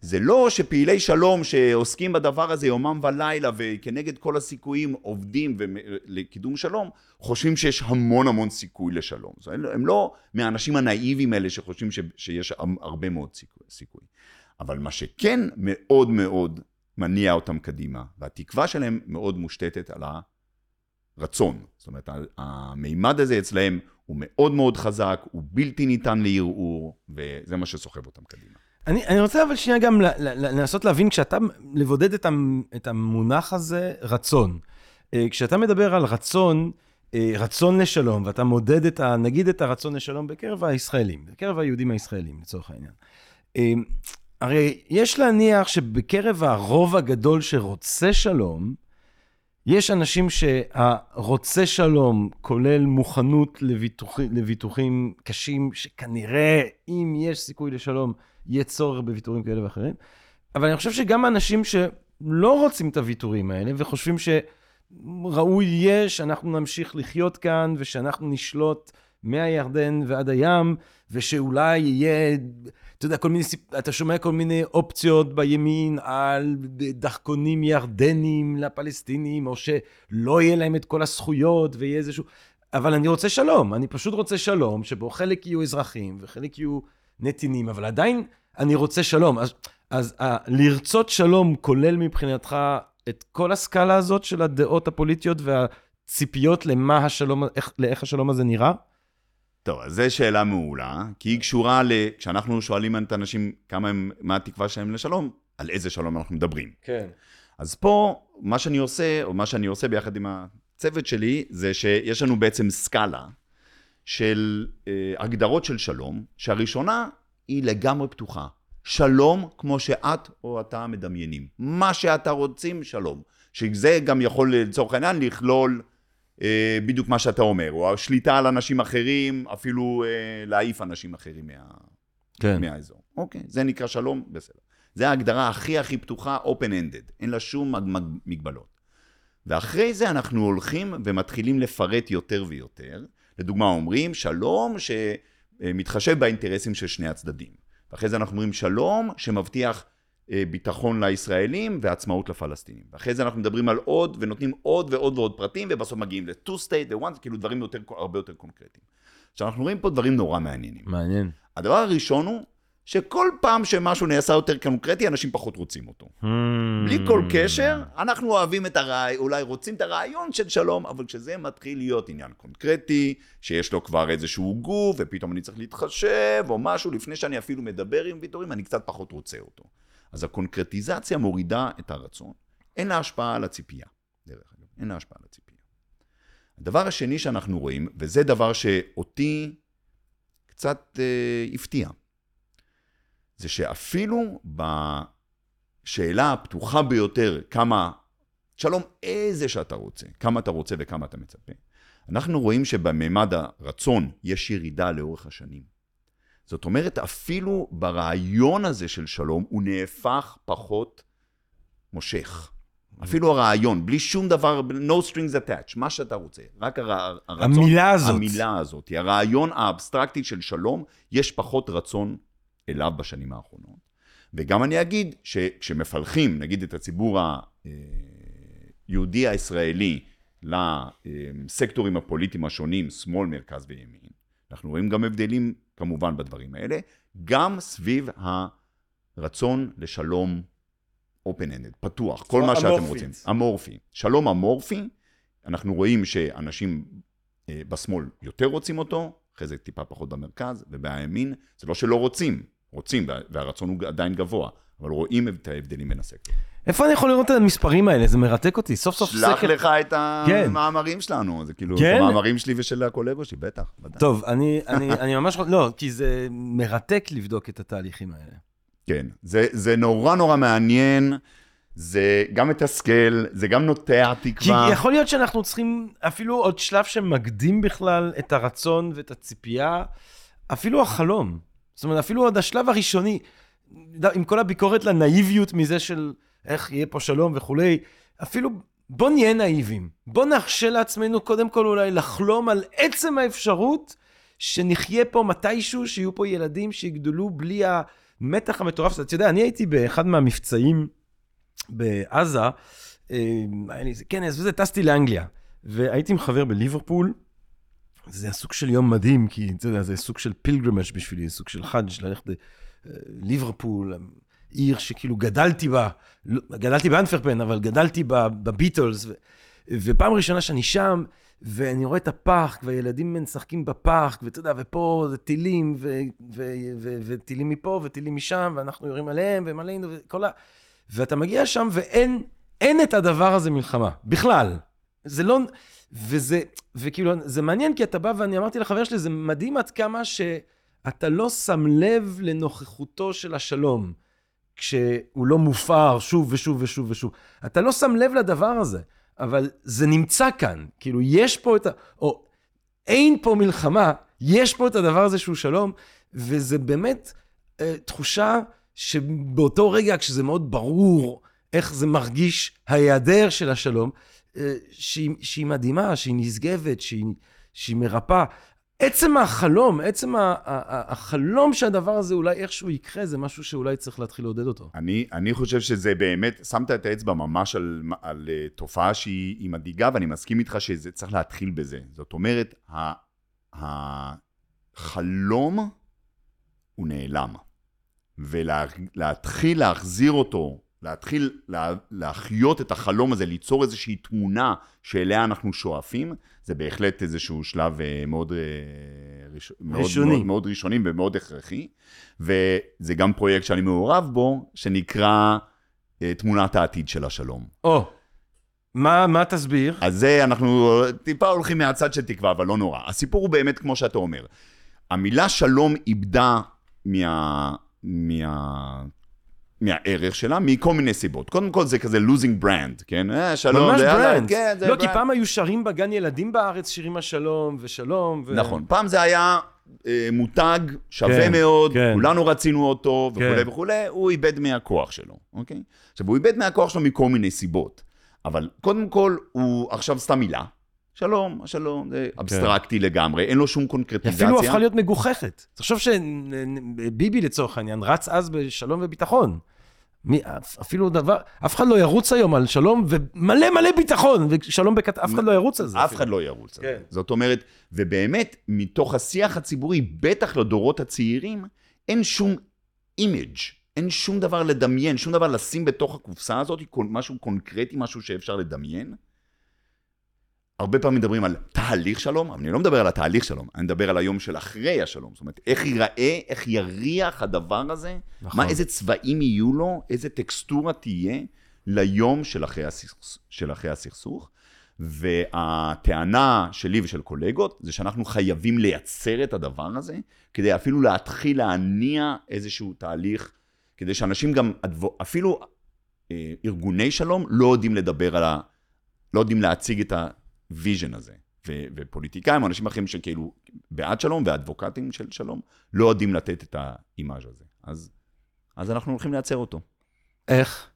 זה לא שפעילי שלום שעוסקים בדבר הזה יומם ולילה וכנגד כל הסיכויים עובדים לקידום שלום, חושבים שיש המון המון סיכוי לשלום. הם לא מהאנשים הנאיביים האלה שחושבים שיש הרבה מאוד סיכוי. אבל מה שכן מאוד מאוד מניע אותם קדימה, והתקווה שלהם מאוד מושתתת על הרצון. זאת אומרת, המימד הזה אצלהם הוא מאוד מאוד חזק, הוא בלתי ניתן לערעור, וזה מה שסוחב אותם קדימה. אני, אני רוצה אבל שנייה גם לנסות להבין, כשאתה לבודד את, את המונח הזה, רצון. אה, כשאתה מדבר על רצון, אה, רצון לשלום, ואתה מודד את ה... נגיד את הרצון לשלום בקרב הישראלים, בקרב היהודים הישראלים, לצורך העניין. אה, הרי יש להניח שבקרב הרוב הגדול שרוצה שלום, יש אנשים שהרוצה שלום כולל מוכנות לביטוחים, לביטוחים קשים, שכנראה אם יש סיכוי לשלום, יהיה צורך בוויתורים כאלה ואחרים. אבל אני חושב שגם אנשים שלא רוצים את הוויתורים האלה וחושבים שראוי יהיה שאנחנו נמשיך לחיות כאן ושאנחנו נשלוט מהירדן ועד הים, ושאולי יהיה, אתה יודע, כל מיני, אתה שומע כל מיני אופציות בימין על דחקונים ירדנים לפלסטינים, או שלא יהיה להם את כל הזכויות ויהיה איזשהו... אבל אני רוצה שלום, אני פשוט רוצה שלום, שבו חלק יהיו אזרחים וחלק יהיו נתינים, אבל עדיין אני רוצה שלום. אז, אז ה- לרצות שלום כולל מבחינתך את כל הסקאלה הזאת של הדעות הפוליטיות והציפיות למה השלום, איך, לאיך השלום הזה נראה? טוב, אז זו שאלה מעולה, כי היא קשורה ל... כשאנחנו שואלים את האנשים כמה הם, מה התקווה שלהם לשלום, על איזה שלום אנחנו מדברים. כן. אז פה, מה שאני עושה, או מה שאני עושה ביחד עם הצוות שלי, זה שיש לנו בעצם סקאלה של אה, הגדרות של שלום, שהראשונה היא לגמרי פתוחה. שלום כמו שאת או אתה מדמיינים. מה שאתה רוצים, שלום. שזה גם יכול לצורך העניין לכלול בדיוק מה שאתה אומר, או השליטה על אנשים אחרים, אפילו אה, להעיף אנשים אחרים מה... כן. מהאזור. אוקיי, זה נקרא שלום, בסדר. זה ההגדרה הכי הכי פתוחה, open-ended, אין לה שום מגבלות. ואחרי זה אנחנו הולכים ומתחילים לפרט יותר ויותר. לדוגמה, אומרים שלום שמתחשב באינטרסים של שני הצדדים. ואחרי זה אנחנו אומרים שלום שמבטיח אה, ביטחון לישראלים ועצמאות לפלסטינים. ואחרי זה אנחנו מדברים על עוד ונותנים עוד ועוד ועוד פרטים ובסוף מגיעים ל-two state, ו-one, כאילו דברים יותר, הרבה יותר קונקרטיים. עכשיו אנחנו רואים פה דברים נורא מעניינים. מעניין. הדבר הראשון הוא שכל פעם שמשהו נעשה יותר קונקרטי, אנשים פחות רוצים אותו. Hmm. בלי כל קשר, אנחנו אוהבים את הרעיון, אולי רוצים את הרעיון של שלום, אבל כשזה מתחיל להיות עניין קונקרטי, שיש לו כבר איזשהו גוף, ופתאום אני צריך להתחשב, או משהו, לפני שאני אפילו מדבר עם ויתורים, אני קצת פחות רוצה אותו. אז הקונקרטיזציה מורידה את הרצון. אין לה השפעה על הציפייה, דרך אגב. אין לה השפעה על הציפייה. הדבר השני שאנחנו רואים, וזה דבר שאותי קצת אה, הפתיע, זה שאפילו בשאלה הפתוחה ביותר, כמה, שלום, איזה שאתה רוצה, כמה אתה רוצה וכמה אתה מצפה, אנחנו רואים שבממד הרצון יש ירידה לאורך השנים. זאת אומרת, אפילו ברעיון הזה של שלום, הוא נהפך פחות מושך. אפילו הרעיון, בלי שום דבר, no strings attached, מה שאתה רוצה, רק הר, הרצון. המילה הזאת. המילה הזאת. הרעיון האבסטרקטי של שלום, יש פחות רצון אליו בשנים האחרונות. וגם אני אגיד שכשמפלחים, נגיד את הציבור היהודי הישראלי, לסקטורים הפוליטיים השונים, שמאל, מרכז וימין, אנחנו רואים גם הבדלים כמובן בדברים האלה, גם סביב הרצון לשלום open-ended, פתוח, כל מה שאתם. רוצים. אמורפי. שלום אמורפי, אנחנו רואים שאנשים אה, בשמאל יותר רוצים אותו, אחרי זה טיפה פחות במרכז, ובימין זה לא שלא רוצים, רוצים, וה- והרצון הוא עדיין גבוה, אבל רואים את ההבדלים בין הסקטורים. איפה אני יכול לראות את המספרים האלה? זה מרתק אותי. סוף סוף שלח סקר... לך את כן. המאמרים שלנו, זה כאילו, כן? את המאמרים שלי ושל הקולגות שלי, בטח, ודאי. טוב, אני, אני, אני ממש... לא, כי זה מרתק לבדוק את התהליכים האלה. כן, זה, זה נורא נורא מעניין, זה גם מתסכל, זה גם נוטע כי תקווה. יכול להיות שאנחנו צריכים אפילו עוד שלב שמקדים בכלל את הרצון ואת הציפייה, אפילו החלום. זאת אומרת, אפילו עוד השלב הראשוני, עם כל הביקורת לנאיביות מזה של איך יהיה פה שלום וכולי, אפילו בוא נהיה נאיבים. בוא נרשה לעצמנו קודם כל אולי לחלום על עצם האפשרות שנחיה פה מתישהו, שיהיו פה ילדים שיגדלו בלי המתח המטורף. אתה יודע, אני הייתי באחד מהמבצעים בעזה, אה, היה לי איזה כנס וזה, טסתי לאנגליה. והייתי עם חבר בליברפול, זה היה סוג של יום מדהים, כי אתה יודע, זה סוג של פילגרמג' בשבילי, סוג של חאג' ללכת לליברפול, עיר שכאילו גדלתי בה, לא- גדלתי באנטוורפן, אבל גדלתי ב- בביטלס, ו- ופעם ראשונה שאני שם, ואני רואה את הפארק, והילדים משחקים בפארק, ואתה יודע, ופה זה טילים, וטילים מפה, וטילים משם, ואנחנו יורים עליהם, והם עלינו, וכל ה... ואתה מגיע שם ואין אין את הדבר הזה מלחמה, בכלל. זה לא... וזה, וכאילו, זה מעניין, כי אתה בא, ואני אמרתי לחבר שלי, זה מדהים עד כמה שאתה לא שם לב לנוכחותו של השלום, כשהוא לא מופר שוב ושוב ושוב ושוב. אתה לא שם לב לדבר הזה, אבל זה נמצא כאן. כאילו, יש פה את ה... או אין פה מלחמה, יש פה את הדבר הזה שהוא שלום, וזה באמת אה, תחושה שבאותו רגע, כשזה מאוד ברור איך זה מרגיש ההיעדר של השלום, אה, שהיא, שהיא מדהימה, שהיא נשגבת, שהיא, שהיא מרפאה. עצם החלום, עצם החלום שהדבר הזה אולי איכשהו יקרה, זה משהו שאולי צריך להתחיל לעודד אותו. אני, אני חושב שזה באמת, שמת את האצבע ממש על, על uh, תופעה שהיא היא מדאיגה, ואני מסכים איתך שזה צריך להתחיל בזה. זאת אומרת, החלום הוא נעלם. ולהתחיל להחזיר אותו, להתחיל לה, להחיות את החלום הזה, ליצור איזושהי תמונה שאליה אנחנו שואפים, זה בהחלט איזשהו שלב אה, מאוד, אה, ראש, מאוד, ראשוני. מאוד, מאוד ראשוני ומאוד הכרחי. וזה גם פרויקט שאני מעורב בו, שנקרא אה, תמונת העתיד של השלום. או, מה, מה תסביר? אז זה, אנחנו טיפה הולכים מהצד של תקווה, אבל לא נורא. הסיפור הוא באמת כמו שאתה אומר. המילה שלום איבדה מה... מה... מהערך שלה, מכל מיני סיבות. קודם כל זה כזה losing brand, כן? אה, שלום, ממש זה יאללה, brand. כן, זה לא, כי brand. פעם היו שרים בגן ילדים בארץ, שירים השלום ושלום. ו... נכון, פעם זה היה אה, מותג שווה כן, מאוד, כן. כולנו רצינו אותו וכולי כן. וכולי, הוא איבד מהכוח שלו, אוקיי? עכשיו, הוא איבד מהכוח שלו מכל מיני סיבות, אבל קודם כל, הוא עכשיו סתם מילה. שלום, השלום, זה אבסטרקטי לגמרי, אין לו שום קונקרטיזציה. אפילו הפכה להיות מגוחכת. תחשוב שביבי לצורך העניין רץ אז בשלום וביטחון. מי, אפילו דבר, אף אחד לא ירוץ היום על שלום ומלא מלא ביטחון, ושלום בקט... אף אחד לא ירוץ על זה. אף אחד לא ירוץ על זה. כן. זאת אומרת, ובאמת, מתוך השיח הציבורי, בטח לדורות הצעירים, אין שום image, אין שום דבר לדמיין, שום דבר לשים בתוך הקופסה הזאת, משהו קונקרטי, משהו שאפשר לדמיין. הרבה פעמים מדברים על תהליך שלום, אבל אני לא מדבר על התהליך שלום, אני מדבר על היום של אחרי השלום. זאת אומרת, איך ייראה, איך יריח הדבר הזה, נכון. מה, איזה צבעים יהיו לו, איזה טקסטורה תהיה ליום של אחרי, הסכס, של אחרי הסכסוך. והטענה שלי ושל קולגות זה שאנחנו חייבים לייצר את הדבר הזה, כדי אפילו להתחיל להניע איזשהו תהליך, כדי שאנשים גם, אפילו אה, ארגוני שלום לא יודעים לדבר על ה... לא יודעים להציג את ה vision הזה. ו- ופוליטיקאים, אנשים אחרים שכאילו בעד שלום ואדבוקטים של שלום, לא יודעים לתת את ה image הזה. אז, אז אנחנו הולכים לייצר אותו. איך?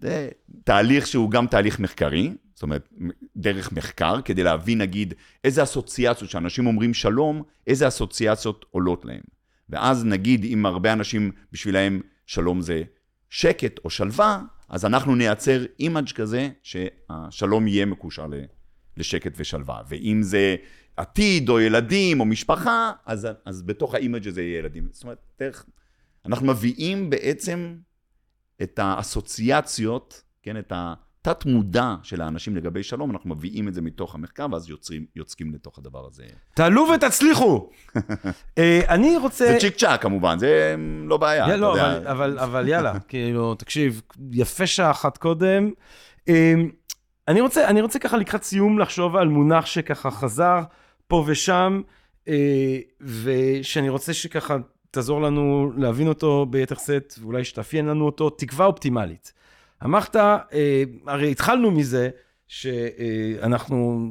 זה תהליך שהוא גם תהליך מחקרי, זאת אומרת, דרך מחקר, כדי להבין, נגיד, איזה אסוציאציות, שאנשים אומרים שלום, איזה אסוציאציות עולות להם. ואז נגיד, אם הרבה אנשים, בשבילם שלום זה שקט או שלווה, אז אנחנו נייצר אימאג' כזה, שהשלום יהיה מקושר ל- לשקט ושלווה. ואם זה עתיד או ילדים או משפחה, אז, אז בתוך ה image הזה יהיה ילדים. זאת אומרת, דרך... אנחנו מביאים בעצם את האסוציאציות, כן, את התת-מודע של האנשים לגבי שלום, אנחנו מביאים את זה מתוך המחקר, ואז יוצרים, יוצקים לתוך הדבר הזה. תעלו ותצליחו. אה, אני רוצה... זה צ'יק צ'אק כמובן, זה לא בעיה. יא, אתה לא. אבל, אבל, אבל יאללה, כאילו, תקשיב, יפה שעה אחת קודם. אני רוצה, אני רוצה ככה לקראת סיום לחשוב על מונח שככה חזר פה ושם, אה, ושאני רוצה שככה תעזור לנו להבין אותו ביתר שאת, ואולי שתאפיין לנו אותו, תקווה אופטימלית. אמרת, אה, הרי התחלנו מזה שאנחנו,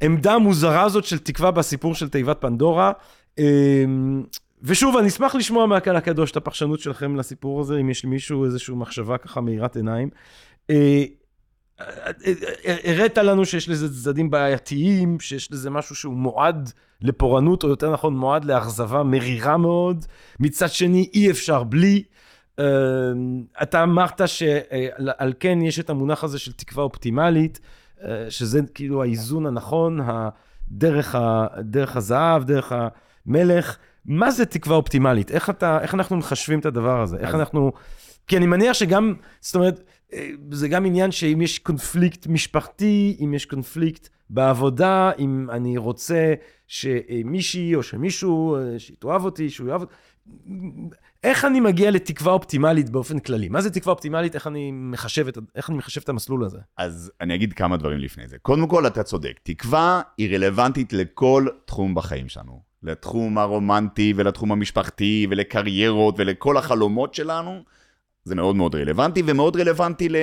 העמדה המוזרה הזאת של תקווה בסיפור של תיבת פנדורה, אה, ושוב, אני אשמח לשמוע מהקהל הקדוש את הפרשנות שלכם לסיפור הזה, אם יש למישהו איזושהי מחשבה ככה מאירת עיניים. אה, הראת לנו שיש לזה צדדים בעייתיים, שיש לזה משהו שהוא מועד לפורענות, או יותר נכון מועד לאכזבה מרירה מאוד. מצד שני, אי אפשר בלי. אה, אתה אמרת שעל כן יש את המונח הזה של תקווה אופטימלית, אה, שזה כאילו האיזון הנכון, דרך, ה, דרך הזהב, דרך המלך. מה זה תקווה אופטימלית? איך, אתה, איך אנחנו מחשבים את הדבר הזה? איך אנחנו... כי אני מניח שגם, זאת אומרת, אה, זה גם עניין שאם יש קונפליקט משפחתי, אם יש קונפליקט בעבודה, אם אני רוצה שמישהי או שמישהו, אה, שתאהב אותי, שהוא יאהב אותי, איך אני מגיע לתקווה אופטימלית באופן כללי? מה זה תקווה אופטימלית? איך אני מחשב את, איך אני מחשב את המסלול הזה? אז אני אגיד כמה דברים לפני זה. קודם כל, אתה צודק. תקווה היא רלוונטית לכל תחום בחיים שלנו. לתחום הרומנטי ולתחום המשפחתי ולקריירות ולכל החלומות שלנו. זה מאוד מאוד רלוונטי, ומאוד רלוונטי ל,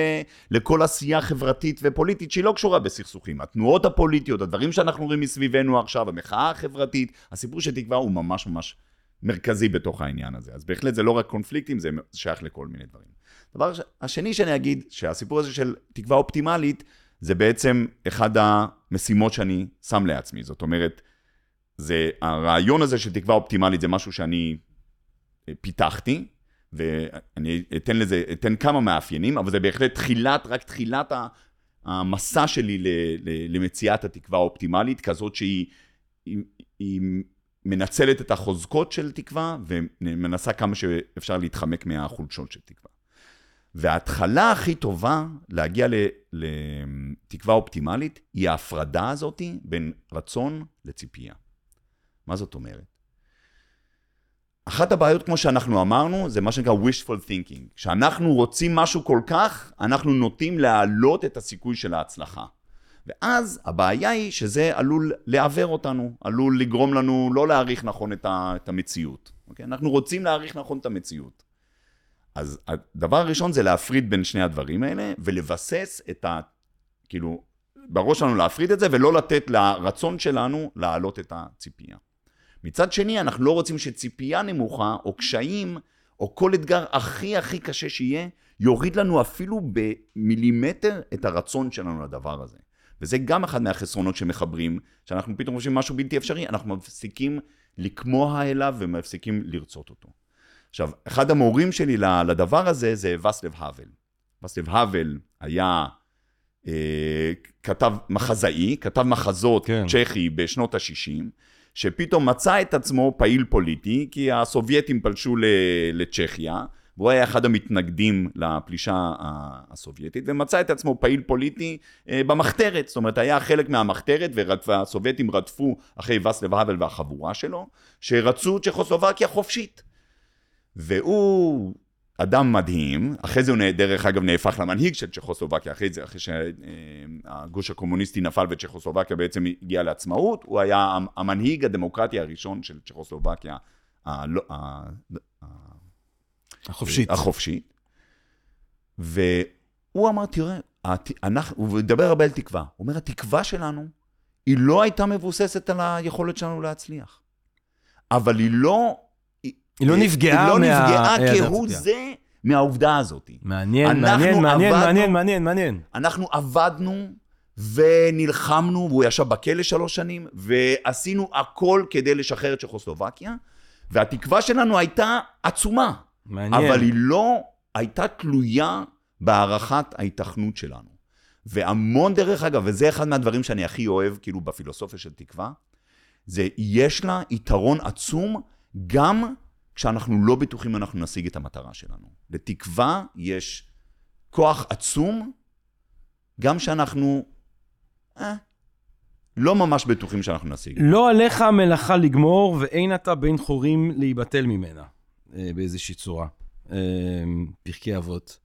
לכל עשייה חברתית ופוליטית שהיא לא קשורה בסכסוכים. התנועות הפוליטיות, הדברים שאנחנו רואים מסביבנו עכשיו, המחאה החברתית, הסיפור של תקווה הוא ממש ממש מרכזי בתוך העניין הזה. אז בהחלט זה לא רק קונפליקטים, זה שייך לכל מיני דברים. דבר השני שאני אגיד, שהסיפור הזה של תקווה אופטימלית, זה בעצם אחד המשימות שאני שם לעצמי. זאת אומרת, זה, הרעיון הזה של תקווה אופטימלית זה משהו שאני פיתחתי, ואני אתן לזה, אתן כמה מאפיינים, אבל זה בהחלט תחילת, רק תחילת המסע שלי למציאת התקווה האופטימלית, כזאת שהיא היא, היא מנצלת את החוזקות של תקווה, ומנסה כמה שאפשר להתחמק מהחולשות של תקווה. וההתחלה הכי טובה להגיע לתקווה אופטימלית, היא ההפרדה הזאת בין רצון לציפייה. מה זאת אומרת? אחת הבעיות, כמו שאנחנו אמרנו, זה מה שנקרא wishful thinking. כשאנחנו רוצים משהו כל כך, אנחנו נוטים להעלות את הסיכוי של ההצלחה. ואז הבעיה היא שזה עלול לעוור אותנו, עלול לגרום לנו לא להעריך נכון את, המציאות. אוקיי? אנחנו רוצים להעריך נכון את המציאות. אז הדבר הראשון זה להפריד בין שני הדברים האלה, ולבסס את ה... כאילו, בראש שלנו להפריד את זה, ולא לתת לרצון שלנו להעלות את הציפייה. מצד שני, אנחנו לא רוצים שציפייה נמוכה, או קשיים, או כל אתגר הכי הכי קשה שיהיה, יוריד לנו אפילו במילימטר את הרצון שלנו לדבר הזה. וזה גם אחד מהחסרונות שמחברים, שאנחנו פתאום חושבים משהו בלתי אפשרי, אנחנו מפסיקים לקמוע אליו ומפסיקים לרצות אותו. עכשיו, אחד המורים שלי לדבר הזה זה וסלב האבל. וסלב האבל היה, אה, כתב מחזאי, כתב מחזות כן. צ'כי בשנות ה-60, שפתאום מצא את עצמו פעיל פוליטי, כי הסובייטים פלשו לצ'כיה, והוא היה אחד המתנגדים לפלישה הסובייטית, ומצא את עצמו פעיל פוליטי אה, במחתרת, זאת אומרת, היה חלק מהמחתרת, והסובייטים רדפו אחרי וסלב האבל והחבורה שלו, שרצו צ'כוסלובקיה חופשית. והוא אדם מדהים, אחרי זה הוא דרך אגב נהפך למנהיג של צ'כוסלובקיה, אחרי זה, אחרי שהגוש הקומוניסטי נפל וצ'כוסלובקיה בעצם הגיעה לעצמאות, הוא היה המנהיג הדמוקרטי הראשון של צ'כוסלובקיה החופשית. החופשית. והוא אמר, תראה, אנחנו, הוא מדבר הרבה על תקווה, הוא אומר, התקווה שלנו, היא לא הייתה מבוססת על היכולת שלנו להצליח. אבל היא לא היא לא נפגעה היא לא מה... נפגעה כהוא זה מהעובדה הזאת. מעניין, מעניין, מעניין, מעניין, מעניין, מעניין. אנחנו עבדנו ונלחמנו, והוא ישב בכלא שלוש שנים, ועשינו הכל כדי לשחרר את צ'כוסלובקיה, והתקווה שלנו הייתה עצומה. מעניין. אבל היא לא הייתה תלויה בהערכת ההיתכנות שלנו. והמון דרך אגב, וזה אחד מהדברים שאני הכי אוהב, כאילו, בפילוסופיה של תקווה, זה יש לה יתרון עצום גם כשאנחנו לא בטוחים אנחנו נשיג את המטרה שלנו. לתקווה יש כוח עצום, גם שאנחנו אה, לא ממש בטוחים שאנחנו נשיג. לא עליך המלאכה לגמור, ואין אתה בן חורים להיבטל ממנה, אה, באיזושהי צורה. אה, פרקי אבות.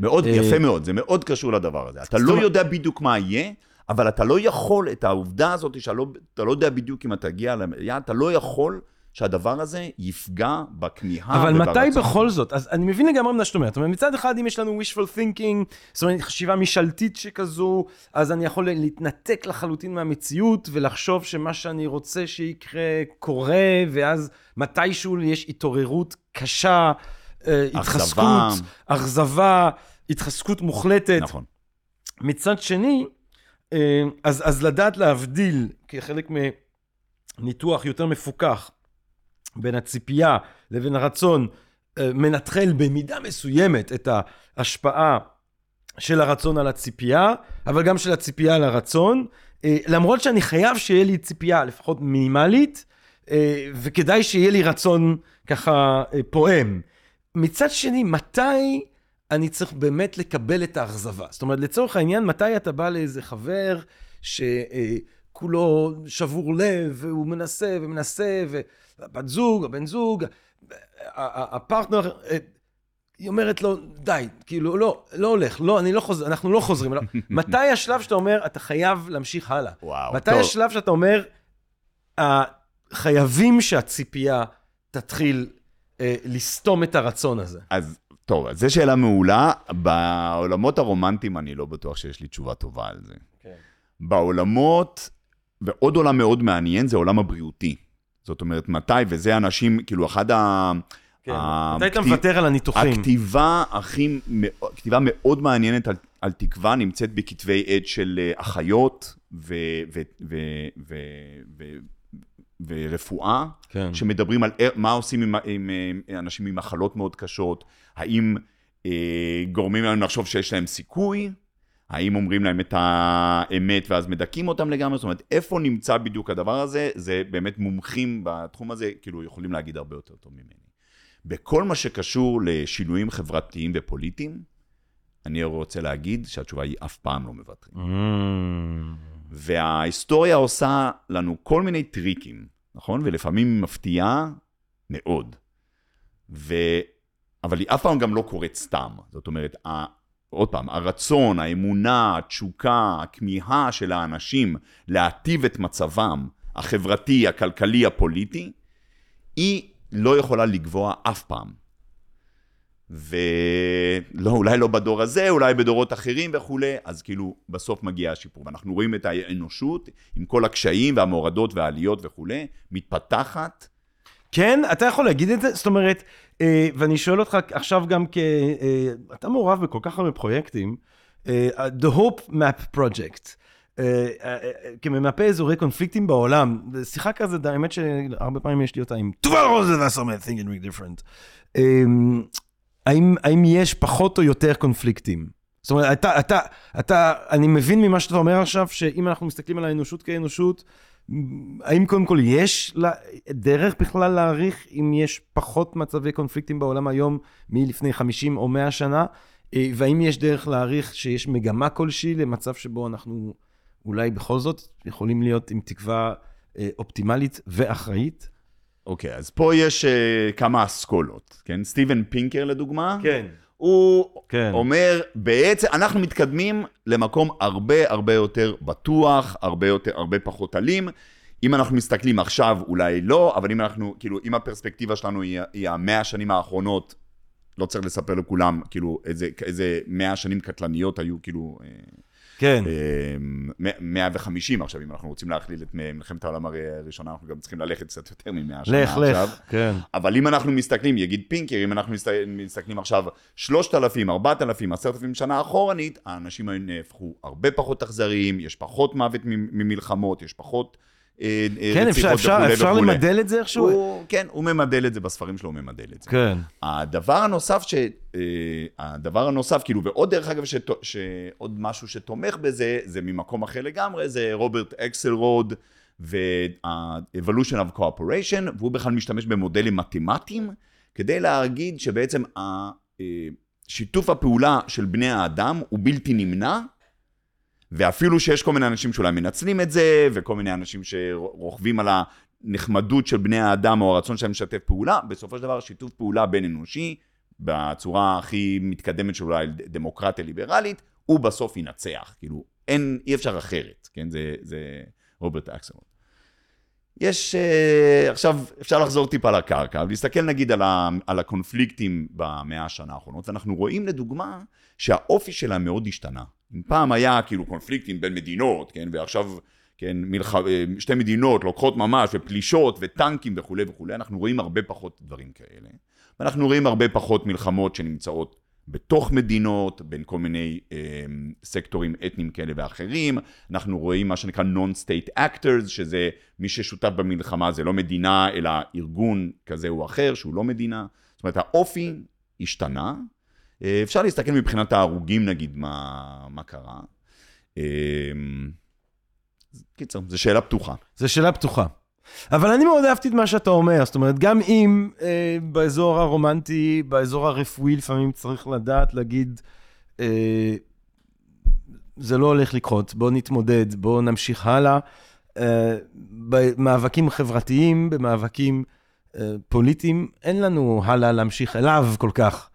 מאוד, אה, יפה מאוד, זה מאוד קשור לדבר הזה. אתה לא יודע בדיוק מה יהיה, אבל אתה לא יכול, את העובדה הזאת שאתה לא, לא יודע בדיוק אם אתה תגיע ליעד, אתה לא יכול שהדבר הזה יפגע בכמיהה אבל. מתי בכל זאת? אז אני מבין לגמרי מה שאת אומרת. זאת אומרת, מצד אחד, אם יש לנו wishful thinking, זאת אומרת, חשיבה משאלתית שכזו, אז אני יכול להתנתק לחלוטין מהמציאות ולחשוב שמה שאני רוצה שיקרה קורה, ואז מתישהו יש התעוררות קשה, אה, התחזקות, אכזבה, התחזקות מוחלטת. נכון. מצד שני, אה, אז, אז לדעת להבדיל כחלק מניתוח יותר מפוקח בין הציפייה לבין הרצון אה, מנטרל במידה מסוימת את ההשפעה של הרצון על הציפייה, אבל גם של הציפייה על הרצון, אה, למרות שאני חייב שיהיה לי ציפייה לפחות מינימלית, אה, וכדאי שיהיה לי רצון ככה פועם. מצד שני, מתי אני צריך באמת לקבל את האכזבה? זאת אומרת, לצורך העניין, מתי אתה בא לאיזה חבר שכולו שבור לב, והוא מנסה ומנסה, והבת זוג, הבן זוג, הפרטנר, אה, היא אומרת לו, די, כאילו, לא, לא הולך, לא, אני לא חוזר, אנחנו לא חוזרים. לא. מתי השלב שאתה אומר, אתה חייב להמשיך הלאה? וואו, מתי טוב. השלב שאתה אומר, "אה, חייבים שהציפייה תתחיל אה, לסתום את הרצון הזה? אז טוב, אז זו שאלה מעולה. בעולמות הרומנטיים אני לא בטוח שיש לי תשובה טובה על זה. כן. בעולמות, ועוד עולם מאוד מעניין, זה העולם הבריאותי. זאת אומרת, מתי, וזה אנשים, כאילו, אחד ה... כן. מתי אתה מוותר על הניתוחים? הכתיבה הכי, כתיבה מאוד מעניינת על, על תקווה נמצאת בכתבי עת של אה, אחיות ו, ו, ו, ו, ו, ורפואה, כן. שמדברים על מה עושים עם, עם, עם אנשים עם מחלות מאוד קשות, האם אה, גורמים להם לחשוב שיש להם סיכוי, האם אומרים להם את האמת ואז מדכאים אותם לגמרי, זאת אומרת, איפה נמצא בדיוק הדבר הזה, זה באמת מומחים בתחום הזה, כאילו יכולים להגיד הרבה יותר טוב ממני. בכל מה שקשור לשינויים חברתיים ופוליטיים, אני רוצה להגיד שהתשובה היא אף פעם לא מוותרים. Mm. וההיסטוריה עושה לנו כל מיני טריקים, נכון? ולפעמים היא מפתיעה מאוד. ו... אבל היא אף פעם גם לא קורית סתם. זאת אומרת. עוד פעם, הרצון, האמונה, התשוקה, הכמיהה של האנשים להטיב את מצבם החברתי, הכלכלי, הפוליטי, היא לא יכולה לגבוה אף פעם. ולא, אולי לא בדור הזה, אולי בדורות אחרים וכולי, אז כאילו בסוף מגיע השיפור. ואנחנו רואים את האנושות עם כל הקשיים והמורדות והעליות וכולי, מתפתחת. כן, אתה יכול להגיד את זה? זאת אומרת, ואני שואל אותך עכשיו גם כ... אה, אתה מעורב בכל כך הרבה פרויקטים, אה, The Hope Map Project, אה, אה, אה, כממפה אזורי קונפליקטים בעולם, שיחה כזה, האמת שהרבה פעמים יש לי אותה עם תובל רוזן וסרמן, think and read different. אה, האם יש פחות או יותר קונפליקטים? זאת אומרת, אתה, אתה, אתה, אני מבין ממה שאתה אומר עכשיו, שאם אנחנו מסתכלים על האנושות כאנושות, האם קודם כל יש לה, דרך בכלל להעריך אם יש פחות מצבי קונפליקטים בעולם היום מלפני 50 או 100 שנה? אה, והאם יש דרך להעריך שיש מגמה כלשהי למצב שבו אנחנו אולי בכל זאת יכולים להיות עם תקווה אה, אופטימלית ואחראית? אוקיי, אז פה יש uh, כמה אסכולות, כן? סטיבן פינקר לדוגמה, כן. הוא כן. אומר, בעצם אנחנו מתקדמים למקום הרבה הרבה יותר בטוח, הרבה, יותר, הרבה פחות אלים. אם אנחנו מסתכלים עכשיו, אולי לא, אבל אם אנחנו, כאילו, אם הפרספקטיבה שלנו היא, היא המאה השנים האחרונות, לא צריך לספר לכולם, כאילו, איזה, איזה מאה שנים קטלניות היו, כאילו, אה, כן. אה, 150 עכשיו, אם אנחנו רוצים להכליל את מלחמת העולם הראשונה, אנחנו גם צריכים ללכת קצת יותר ממאה שנה לך, עכשיו. לך. כן. אבל אם אנחנו מסתכלים, יגיד פינקר, אם אנחנו מסת- מסתכלים עכשיו 3,000, 4,000, 10,000 שנה אחורנית, האנשים האלה נהפכו הרבה פחות אכזריים, יש פחות מוות ממלחמות, יש פחות כן, אפשר, רציחות אפשר, אפשר וכולי. למדל את זה איכשהו? הוא, כן, הוא ממדל את זה, בספרים שלו הוא ממדל את זה. כן. הדבר הנוסף ש... אה, הדבר הנוסף, כאילו, ועוד דרך אגב, שת... שעוד משהו שתומך בזה, זה ממקום אחר לגמרי, זה רוברט אקסלרוד וה-Evolution of Cooperation, והוא בכלל משתמש במודלים מתמטיים, כדי להגיד שבעצם אה, שיתוף הפעולה של בני האדם הוא בלתי נמנע, ואפילו שיש כל מיני אנשים שאולי מנצלים את זה, וכל מיני אנשים שרוכבים על הנחמדות של בני האדם או הרצון שלהם לשתף פעולה, בסופו של דבר שיתוף פעולה בין אנושי, בצורה הכי מתקדמת של אולי דמוקרטיה ליברלית, הוא בסוף ינצח. כאילו, אין, אי אפשר אחרת, כן? זה, זה רוברט אקסלון. יש, uh, עכשיו, אפשר לחזור טיפה לקרקע, ולהסתכל נגיד על, ה, על הקונפליקטים במאה השנה האחרונות, ואנחנו רואים לדוגמה שהאופי שלהם מאוד השתנה. אם פעם היה כאילו קונפליקטים בין מדינות, כן, ועכשיו, כן, מלח... שתי מדינות לוקחות ממש, ופלישות, וטנקים וכולי וכולי, אנחנו רואים הרבה פחות דברים כאלה. ואנחנו רואים הרבה פחות מלחמות שנמצאות בתוך מדינות, בין כל מיני אה, סקטורים אתניים כאלה ואחרים. אנחנו רואים מה שנקרא Non-State Actors, שזה מי ששותף במלחמה זה לא מדינה, אלא ארגון כזה או אחר, שהוא לא מדינה. זאת אומרת, האופי השתנה. אה, אפשר להסתכל מבחינת ההרוגים, נגיד, מה, מה קרה. אה, קיצר, זו שאלה פתוחה. זו שאלה פתוחה. אבל אני מאוד אהבתי את מה שאתה אומר, זאת אומרת, גם אם אה, באזור הרומנטי, באזור הרפואי, לפעמים צריך לדעת להגיד, אה, זה לא הולך לקרות, בואו נתמודד, בואו נמשיך הלאה. אה, במאבקים חברתיים, במאבקים אה, פוליטיים, אין לנו הלאה להמשיך אליו כל כך,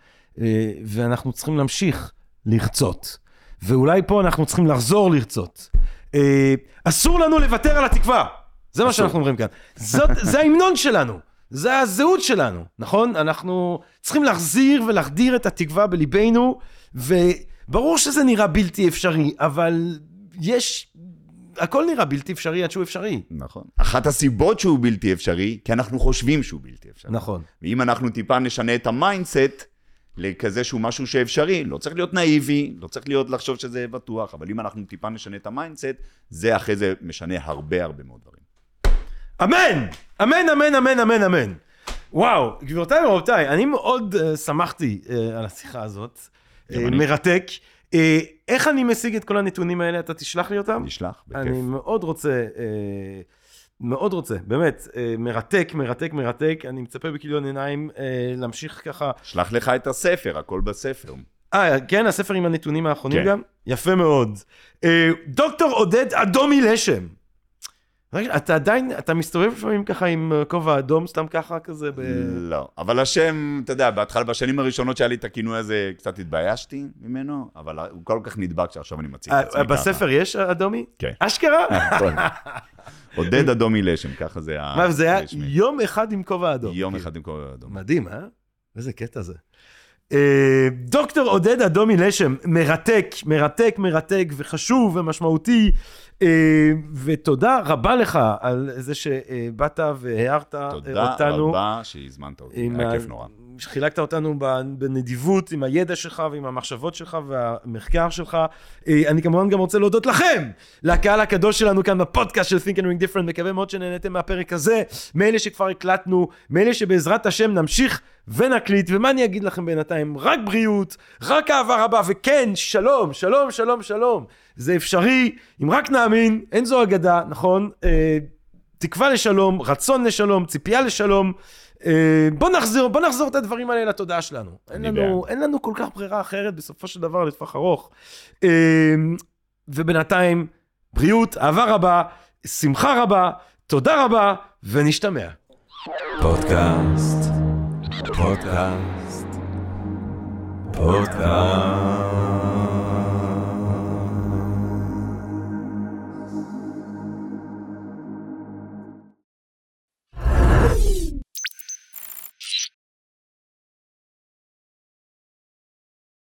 ואנחנו צריכים להמשיך לרצות. ואולי פה אנחנו צריכים לחזור לרצות. אה, אסור לנו לוותר על התקווה. זה מה שאנחנו אומרים כאן. זאת, זה ההמנון שלנו, זה הזהות שלנו, נכון? אנחנו צריכים להחזיר ולהחדיר את התקווה בליבנו, וברור שזה נראה בלתי אפשרי, אבל יש... הכל נראה בלתי אפשרי עד שהוא אפשרי. נכון. אחת הסיבות שהוא בלתי אפשרי, כי אנחנו חושבים שהוא בלתי אפשרי. נכון. ואם אנחנו טיפה נשנה את ה mindset לכזה שהוא משהו שאפשרי, לא צריך להיות נאיבי, לא צריך להיות לחשוב שזה בטוח, אבל אם אנחנו טיפה נשנה את ה mindset, זה אחרי זה משנה הרבה הרבה מאוד דברים. אמן! אמן, אמן, אמן, אמן, אמן. וואו, גבירותיי ורבותיי, אני מאוד uh, שמחתי uh, על השיחה הזאת. Uh. מרתק. Uh, איך אני משיג את כל הנתונים האלה? אתה תשלח לי אותם? נשלח, בכיף. אני מאוד רוצה, uh, מאוד רוצה, באמת, uh, מרתק, מרתק, מרתק. אני מצפה בכיליון עיניים uh, להמשיך ככה. שלח לך את הספר, הכל בספר. אה, כן, הספר עם הנתונים האחרונים כן. גם? יפה מאוד. Uh, דוקטור עודד אדומי לשם. אתה עדיין, אתה מסתובב לפעמים ככה עם אה, כובע אדום, סתם ככה כזה ב... לא, אבל השם, אתה יודע, בהתחלה, בשנים הראשונות שהיה לי את הכינוי הזה, קצת התביישתי ממנו, אבל הוא כל כך נדבק שעכשיו אני מציג את אה, עצמי ככה. בספר יש אדומי? כן. אשכרה? עודד אדומי לשם, ככה זה ה... מה, זה היה. יום אחד עם כובע אדום. יום אחד עם כל אדום. מדהים, אה? איזה קטע זה. אה, דוקטור עודד אדומי לשם, מרתק, מרתק, מרתק וחשוב ומשמעותי, אה, ותודה רבה לך על זה שבאת והערת תודה אותנו. רבה שהזמנת אותי, היה כיף נורא. שחילקת אותנו בנדיבות עם הידע שלך ועם המחשבות שלך והמחקר שלך. אה, אני כמובן גם רוצה להודות לכם, לקהל הקדוש שלנו כאן בפודקאסט של Think and Ring Different, מקווה מאוד שנהנתם מהפרק הזה, מאלה שכבר הקלטנו, מאלה שבעזרת השם נמשיך ונקליט, ומה אני אגיד לכם בינתיים? רק בריאות, רק אהבה רבה, וכן, שלום, שלום, שלום, שלום. זה אפשרי, אם רק נאמין, אין זו אגדה, נכון? אה, תקווה לשלום, רצון לשלום, ציפייה לשלום. אה, בוא נחזור, בוא נחזור את הדברים האלה לתודעה שלנו. אין לנו. אין לנו כל כך ברירה אחרת בסופו של דבר לטווח ארוך. אה, ובינתיים, בריאות, אהבה רבה, שמחה רבה, תודה רבה, ונשתמע. פודקאסט, פודקאסט, פודקאסט.